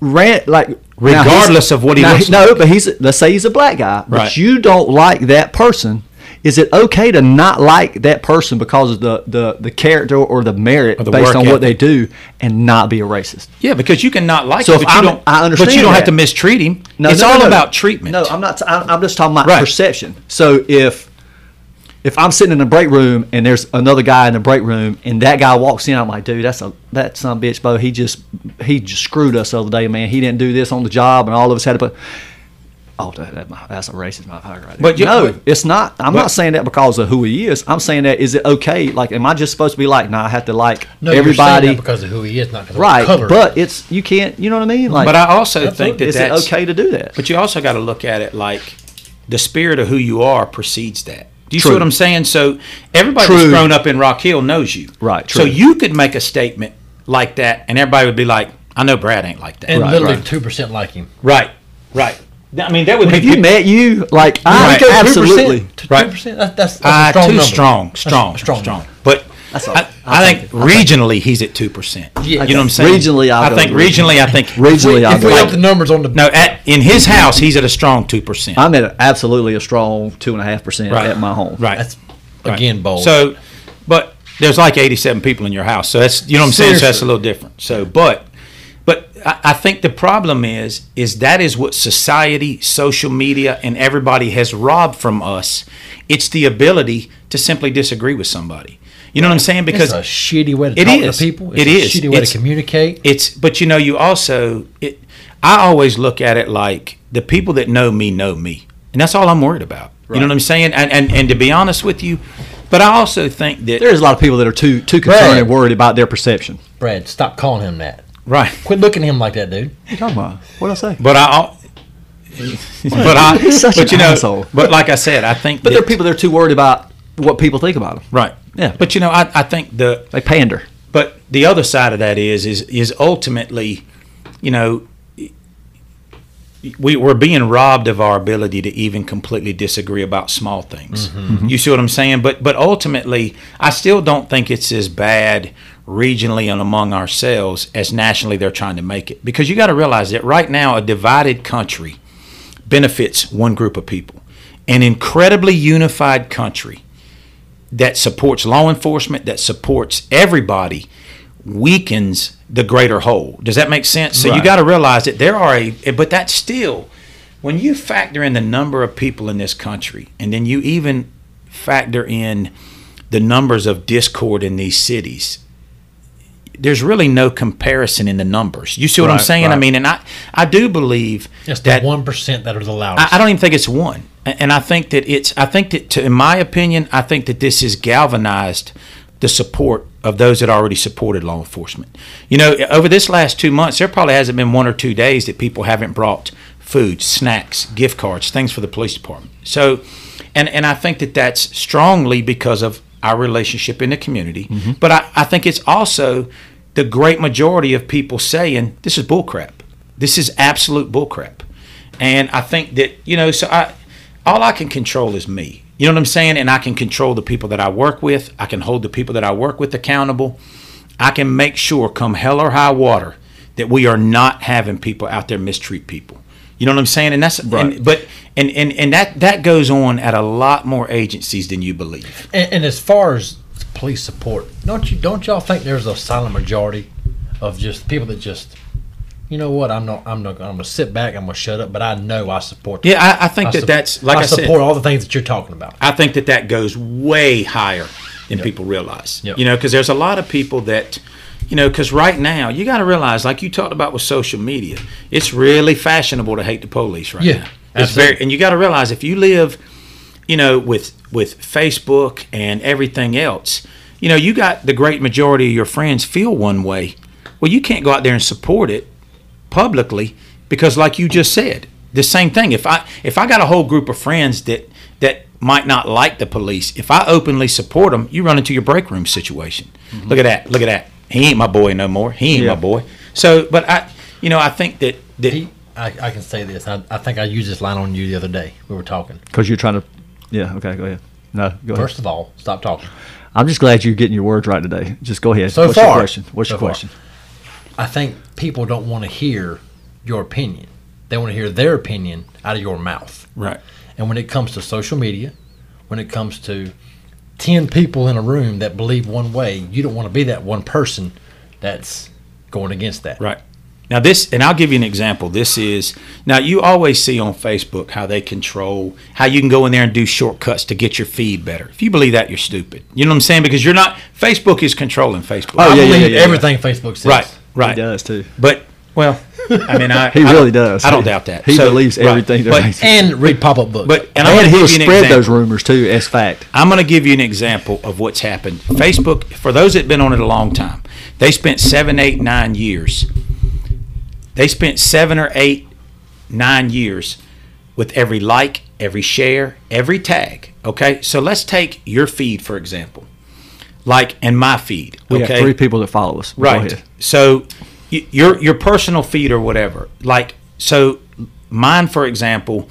Rant like Regardless of what he now looks No, but he's let's say he's a black guy, but Right. you don't like that person. Is it okay to not like that person because of the, the, the character or the merit Or the based on what they do and not be a racist? Yeah, because you can not like So him, if but you don't. I understand But you don't have to mistreat him. No, it's no, all no. about treatment. No, I'm not. I'm I'm just talking about Right. perception. So if if I'm sitting in the break room and there's another guy in the break room and that guy walks in, I'm like, dude, that's a that son bitch, Bo. He just he just screwed us the other day, man. He didn't do this on the job, and all of us had to put. Oh, that, that, that's a racist motherfucker right there. But you- no, but- it's not. I'm but- not saying that because of who he is. I'm saying that is it okay? Like, am I just supposed to be like, nah, I have to like No, you're everybody, saying that because of who he is, not because right? of the color. But it's you can't. You know what I mean? Like, But I also think Absolutely. that is it okay to do that? But you also got to look at it like the spirit of who you are precedes that. Do you True. see what I'm saying? So everybody True. that's grown up in Rock Hill knows you. Right, So you could make a statement like that, and everybody would be like, "I know Brad ain't like that." and Right, literally right. two percent like him. right, right. I mean, that would Have be you met you? Like, I Right. absolutely. Two Right. percent. That's, that's, Uh, a strong too number. strong, strong, a strong, strong. number. But That's all. I, I'll think it. I'll regionally he's at two percent. Yeah. You know what I'm saying? Regionally, I'll I think regionally, I think Regionally, I'll if we with- have the numbers on the no. At, in his house, he's at a strong two percent. I'm at a, absolutely a strong two and a half percent at my home. Right. that's Right. again bold. So, but there's like 87 people in your house, so that's you know what I'm saying. So that's a little different. So, but but I, I think the problem is is that is what society, social media, and everybody has robbed from us. It's the ability to simply disagree with somebody. You know what I'm saying? Because it's a shitty way to It talk is. to people. It's It a is. shitty way It's- to communicate. it's but you know you also it i always look at it like the people that know me know me and that's all i'm worried about you know what i'm saying and, and and to be honest with you but i also think that There's a lot of people that are too too concerned Brad. and worried about their perception. Brad, stop calling him that. right Quit looking at him like that, dude. What you talking about? What did I say? but i al- but i He's such but an you know asshole. but like i said i think But that, there are people that are too worried about what people think about them. right Yeah. but you know i, I think the They pander. But the other side of that is is is ultimately, you know, we we're being robbed of our ability to even completely disagree about small things. Mm-hmm. Mm-hmm. You see what I'm saying? But but ultimately, I still don't think it's as bad regionally and among ourselves as nationally they're trying to make it. Because you got to realize that right now a divided country benefits one group of people. An incredibly unified country that supports law enforcement, that supports everybody, weakens the greater whole. Does that make sense? So you got to realize that there are a, but that's still, when you factor in the number of people in this country, and then you even factor in the numbers of discord in these cities, there's really no comparison in the numbers. You see what I'm Right, saying? I mean, and I, I do believe It's the that one percent that are the I, loudest. I don't even think it's one. And I think that it's, I think that, to, in my opinion, I think that this has galvanized the support of those that already supported law enforcement. You know, over this last two months, there probably hasn't been one or two days that people haven't brought food, snacks, gift cards, things for the police department. So, and, and I think that that's strongly because of our relationship in the community. Mm-hmm. But I, I think it's also the great majority of people saying, this is bullcrap. This is absolute bullcrap. And I think that, you know, so I, all I can control is me. You know what I'm saying? And I can control the people that I work with. I can hold the people that I work with accountable. I can make sure, come hell or high water, that we are not having people out there mistreat people. You know what I'm saying? And that's Right. and, but and, and and that that goes on at a lot more agencies than you believe. And, and as far as police support, don't you don't y'all think there's a silent majority of just people that just, you know what? I'm not. I'm not. I'm gonna sit back. I'm gonna shut up. But I know I support. Yeah, I, I think I that sup- that's like I, said. support all the things that you're talking about. I think that that goes way higher than people realize. Yep. You know, because there's a lot of people that, you know, because right now you got to realize, like you talked about with social media, it's really fashionable to hate the police right Yeah, now. It's very, and you got to realize if you live, you know, with with Facebook and everything else, you know, you got the great majority of your friends feel one way. Well, you can't go out there and support it publicly because like you just said the same thing if i if i got a whole group of friends that that might not like the police if i openly support them you run into your break room situation mm-hmm. look at that look at that he ain't my boy no more he ain't Yeah. my boy so but i you know i think that that He, I, I can say this. I, I think I used this line on you the other day. We were talking. Because you're trying to. Yeah. Okay. Go ahead. No. Go ahead. First of all, stop talking. I'm just glad you're getting your words right today. Just go ahead. So What's far. your question? What's So your far. I think people don't want to hear your opinion. They want to hear their opinion out of your mouth. right And when it comes to social media, when it comes to 10 people in a room that believe one way, you don't want to be that one person that's going against that. Right. Now this, and I'll give you an example. This is now you always see on Facebook how they control how you can go in there and do shortcuts to get your feed better. If you believe that, you're stupid. You know what I'm saying? Because you're not. Facebook is controlling Facebook. Oh, yeah, yeah, yeah, yeah. everything Facebook says. Right. Right. He does too. But well, I mean, I He I really don't- does. I don't doubt that. He So, believes everything that But, And read pop up books. but and And, he'll give you an spread example. those rumors too as fact. I'm going to give you an example of what's happened. Facebook, for those that have been on it a long time, they spent seven, eight, nine years. They spent seven or eight, nine years with every like, every share, every tag. Okay, so let's take your feed for example, like and my feed. We okay, got three people that follow us. Right. So your your personal feed or whatever. Like so mine for example,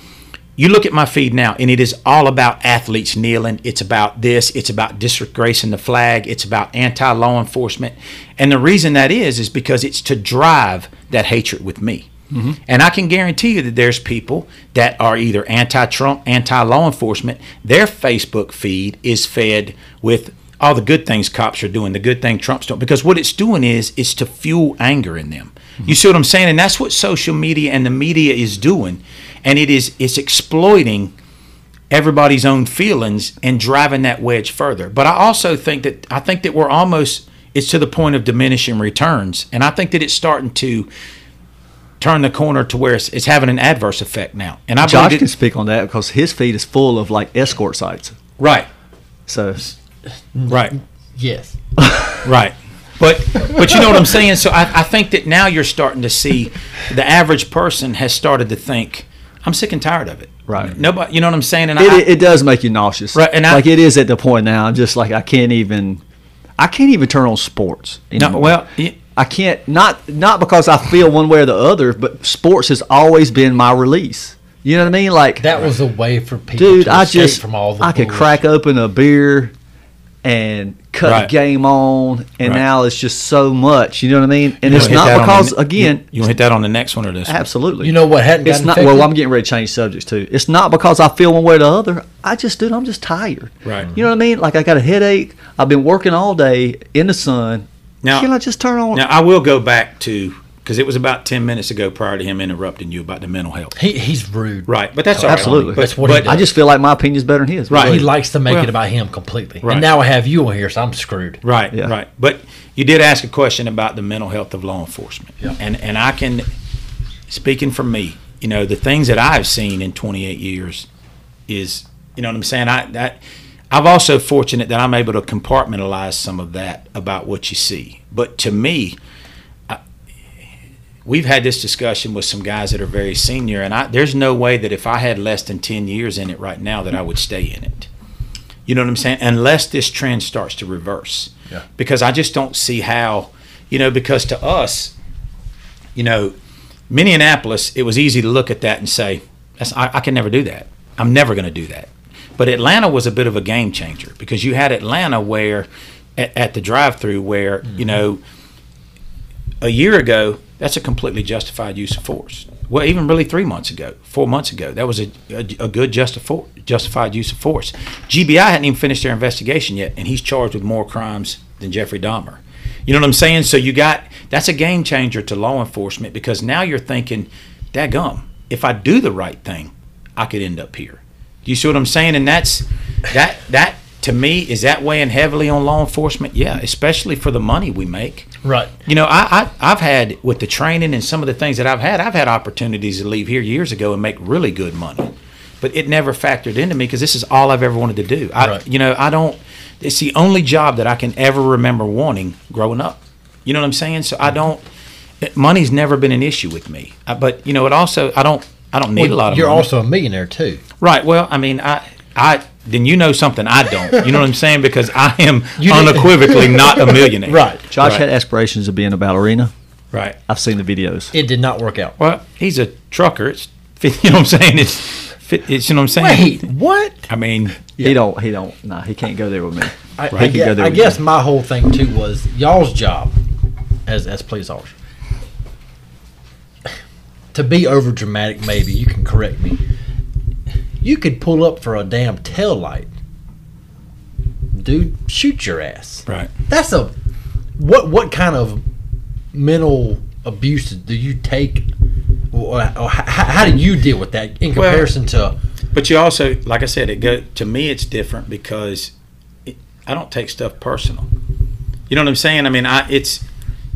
you look at my feed now and it is all about athletes kneeling. It's about this, it's about disgracing the flag, it's about anti-law enforcement. And the reason that is is because it's to drive that hatred with me. Mm-hmm. And I can guarantee you that there's people that are either anti-Trump, anti-law enforcement. Their Facebook feed is fed with all the good things cops are doing, the good thing Trump's doing, because what it's doing is is to fuel anger in them. You see what I'm saying? And that's what social media and the media is doing, and it is it's exploiting everybody's own feelings and driving that wedge further. But I also think that I think that we're almost it's to the point of diminishing returns, and I think that it's starting to turn the corner to where it's, it's having an adverse effect now. And I Josh believe can speak on that because his feed is full of like escort sites. right, So right. yes. Right. But but you know what I'm saying? So I, I think that now you're starting to see the average person has started to think, I'm sick and tired of it. Right. Nobody you know what I'm saying? And it, I, it, it does make you nauseous. Right, and I- like it is at the point now. I'm just like I can't even. I can't even turn on sports. no, anymore. well, I can't not not because I feel one way or the other, but sports has always been my release. You know what I mean? Like That was a way for people dude, to I escape just from all the I could crack open a beer and cut Right. the game on, and Right. now it's just so much. You know what I mean? And you it's wanna hit that not because the, again, you, want hit that on the next one or this? one? absolutely. You know what hadn't It's not. Well, I'm getting ready to change subjects too. It's not because I feel one way or the other. I just, dude, I'm just tired. Right. You know what I mean? Like I got a headache. I've been working all day in the sun. Now- can I just turn on? Now I will go back to because it was about ten minutes ago prior to him interrupting you about the mental health. He, he's rude. Right, but that's all right. Absolutely. But, That's what he but does. I just feel like my opinion is better than his. Right. He likes to make Well- it about him completely. Right. And now I have you on here, so I'm screwed. Right, Yeah. right. But you did ask a question about the mental health of law enforcement. Yeah. And and I can speaking from me, you know, the things that I've seen in 28 years, is you know what I'm saying. I that I've also fortunate that I'm able to compartmentalize some of that about what you see. But to me, I, we've had this discussion with some guys that are very senior, and I, there's no way that if I had less than ten years in it right now that I would stay in it. You know what I'm saying? Unless this trend starts to reverse. Yeah. Because I just don't see how, you know, because to us, you know, Minneapolis, it was easy to look at that and say, That's, I, I can never do that. I'm never going to do that. But Atlanta was a bit of a game changer because you had Atlanta where, at, at the drive through, where, you mm-hmm. know, a year ago, that's a completely justified use of force. Well, even really three months ago, four months ago, that was a, a, a good justifi- justified use of force. GBI hadn't even finished their investigation yet, and he's charged with more crimes than Jeffrey Dahmer. You know what I'm saying? So you got that's a game changer to law enforcement because now you're thinking, "Dadgum, if I do the right thing, I could end up here." Do you see what I'm saying? And that's that that to me is that weighing heavily on law enforcement. Yeah, especially for the money we make. Right. You know, I, I I've had with the training and some of the things that I've had, I've had opportunities to leave here years ago and make really good money, but it never factored into me because this is all I've ever wanted to do. I, Right. you know, I don't. It's the only job that I can ever remember wanting growing up. You know what I'm saying? So I mm-hmm. don't. Eh, money's never been an issue with me, I, but you know, it also I don't. I don't need a lot of You're money. also a millionaire too. right. Well, I mean, I. I then you know something I don't. You know what I'm saying? Because I am You didn't- unequivocally not a millionaire. Right. Josh Right. had aspirations of being a ballerina. Right. I've seen the videos. It did not work out. Well, he's a trucker. It's you know what I'm saying. It's, it's you know what I'm saying. Wait, what? I mean, He don't. He don't. Nah, he can't go there with me. I, He I, can gue- go there I with guess you. my whole thing too was y'all's job as as police officers to be over dramatic. Maybe you can correct me. You could pull up for a damn tail light, dude. Shoot your ass. right. That's a what? What kind of mental abuse do you take? Or, or how, how do you deal with that in Well- comparison to? But you also, like I said, it go to me. It's different because it, I don't take stuff personal. You know what I'm saying? I mean, I it's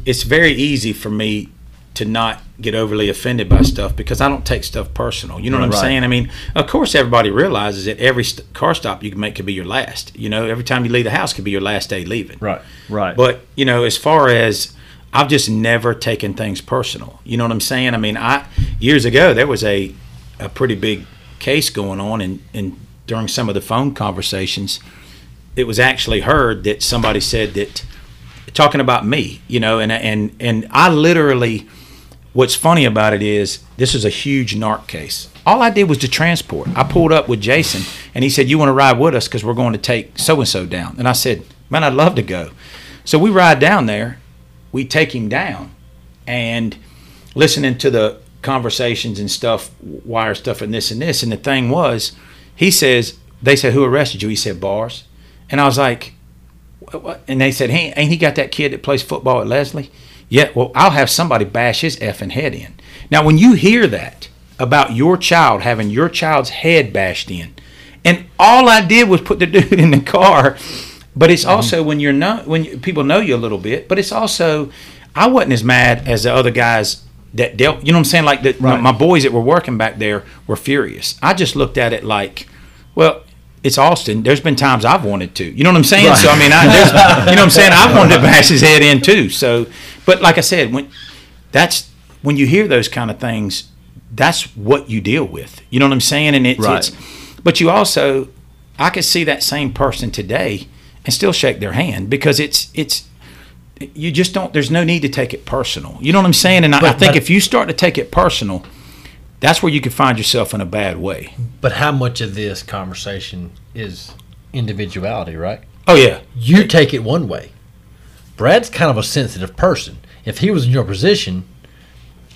it's very easy for me to not get overly offended by stuff because I don't take stuff personal. You know what I'm Right. saying? I mean, of course, everybody realizes that every st- car stop you can make could be your last. You know, every time you leave the house could be your last day leaving. Right. Right. But you know, as far as I've just never taken things personal. You know what I'm saying? I mean, I years ago there was a a pretty big case going on, and and during some of the phone conversations, it was actually heard that somebody said that talking about me. You know, and and and I literally. What's funny about it is this is a huge narc case. All I did was to transport. I pulled up with Jason, and he said, "You want to ride with us because we're going to take so and so down." And I said, "Man, I'd love to go." So we ride down there, we take him down, and listening to the conversations and stuff, wire stuff, and this and this. And the thing was, he says, they said, "Who arrested you?" He said, "Bars," and I was like, what? And they said, "Hey, ain't he got that kid that plays football at Leslie?" Yeah. Well, I'll have somebody bash his effing head in. Now, when you hear that about your child having your child's head bashed in, and all I did was put the dude in the car. But it's mm-hmm. also when you're not when you, people know you a little bit. But it's also I wasn't as mad as the other guys that dealt. You know what I'm saying? Like the, my, Right. my boys that were working back there were furious. I just looked at it like, well, it's Austin. There's been times I've wanted to. You know what I'm saying? So I mean, I, you know what I'm saying? I've wanted to bash his head in too. So, but like I said, when that's when you hear those kind of things, that's what you deal with. You know what I'm saying? And it's, Right. it's but you also, I could see that same person today and still shake their hand because it's it's you just don't. There's no need to take it personal. You know what I'm saying? And I, I think but- if you start to take it personal, that's where you can find yourself in a bad way. But how much of this conversation is individuality, right? Oh yeah, You take it one way. Brad's kind of a sensitive person. If he was in your position,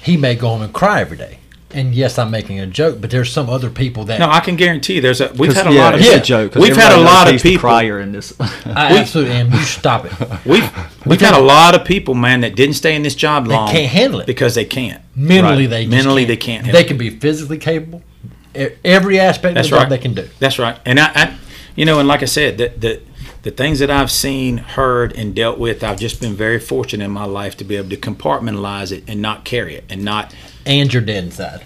he may go home and cry every day. And yes, I'm making a joke, but there's some other people that no, I can guarantee. There's a We've had a yeah, lot of it's yeah, a joke. 'cause we've had a lot of people- crier in this. I absolutely am. You stop it. we've we've had a lot of people, man, that didn't stay in this job They long. can't handle it. because they can't. Mentally, Right. they Mentally, can't. they can't They can be physically capable. E- Every aspect That's of the job right. they can do. That's right. And I, I you know, and like I said, the, the the things that I've seen, heard, and dealt with, I've just been very fortunate in my life to be able to compartmentalize it and not carry it, and not And you're dead inside.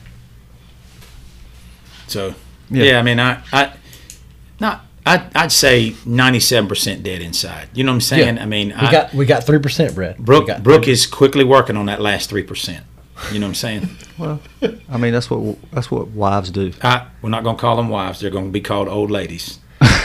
so. Yeah. Yeah, I mean, I, I, not, I, I'd say ninety-seven percent dead inside. You know what I'm saying? Yeah. I mean, We I, got we got three percent, Brad. We Brooke, got Brooke is quickly working on that last three percent. You know what I'm saying? Well, I mean that's what that's what wives do. I, we're not gonna call them wives. They're gonna be called old ladies.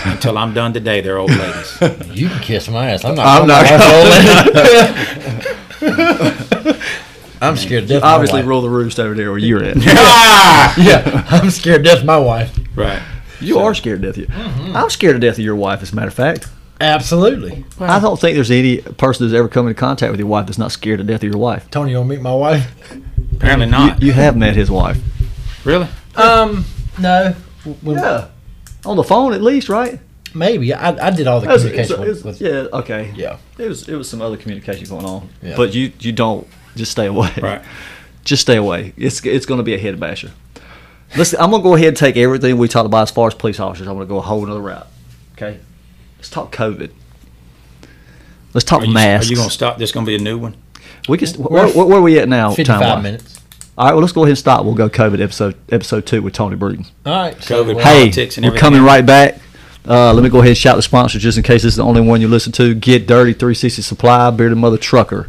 Until I'm done today, they're old ladies. You can kiss my ass. I'm not. I'm not I'm scared to death. of my Obviously, wife. rule the roost over there where you're at. yeah, I'm scared to death of my wife. right. You are scared to death of you. I'm scared to death of your wife. As a matter of fact, Absolutely. I don't think there's any person who's ever come into contact with your wife that's not scared to death of your wife. Tony, you want to meet my wife? Apparently not. you have met his wife. really? Um, no. When- on the phone at least, right? Maybe I, I did all the It was- communication it was- with, with yeah, okay. yeah. It was it was some other communication going on, Yeah. but you you don't just stay away. Right. Just stay away. It's it's going to be a head basher. Listen, I'm gonna go ahead and take everything we talked about as far as police officers. I'm gonna go a whole another route. Okay, let's talk COVID. Let's talk Are you, masks. are you gonna stop? There's gonna be a new one. we can. st- Where, where, where are we at now? Fifty-five time-wise? minutes. All right. Well, let's go ahead and stop. We'll go COVID episode episode two with Tony Breeden. All right. COVID. well, Hey, politics and we're everything. coming right back. Uh, let me go ahead and shout the sponsors just in case this is the only one you listen to. Get Dirty 360 Supply, Bearded Mother Trucker.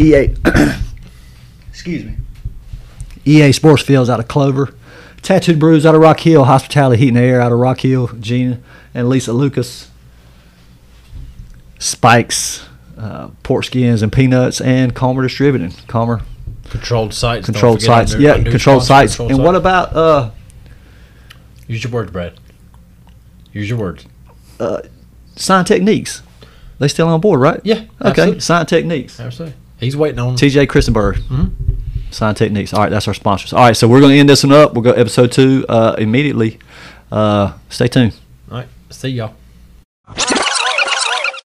EA. Excuse me. EA Sports Fields out of Clover. Tattooed Brews out of Rock Hill. Hospitality Heat and Air out of Rock Hill. Gina and Lisa Lucas. Spikes, uh, pork skins and peanuts, and Calmer Distributing. Calmer controlled sites. controlled sites. Yeah, controlled sites. And what about uh, Use your words, Brad. Use your words. Sign Techniques? They still on board, right? Yeah. Okay, Absolutely. Sign Techniques. absolutely. He's waiting on. TJ Christenberg. Mhm. Sign Techniques. All right, that's our sponsors. All right, so we're going to end this one up. We'll go episode two uh, immediately. Uh, stay tuned. All right. See y'all.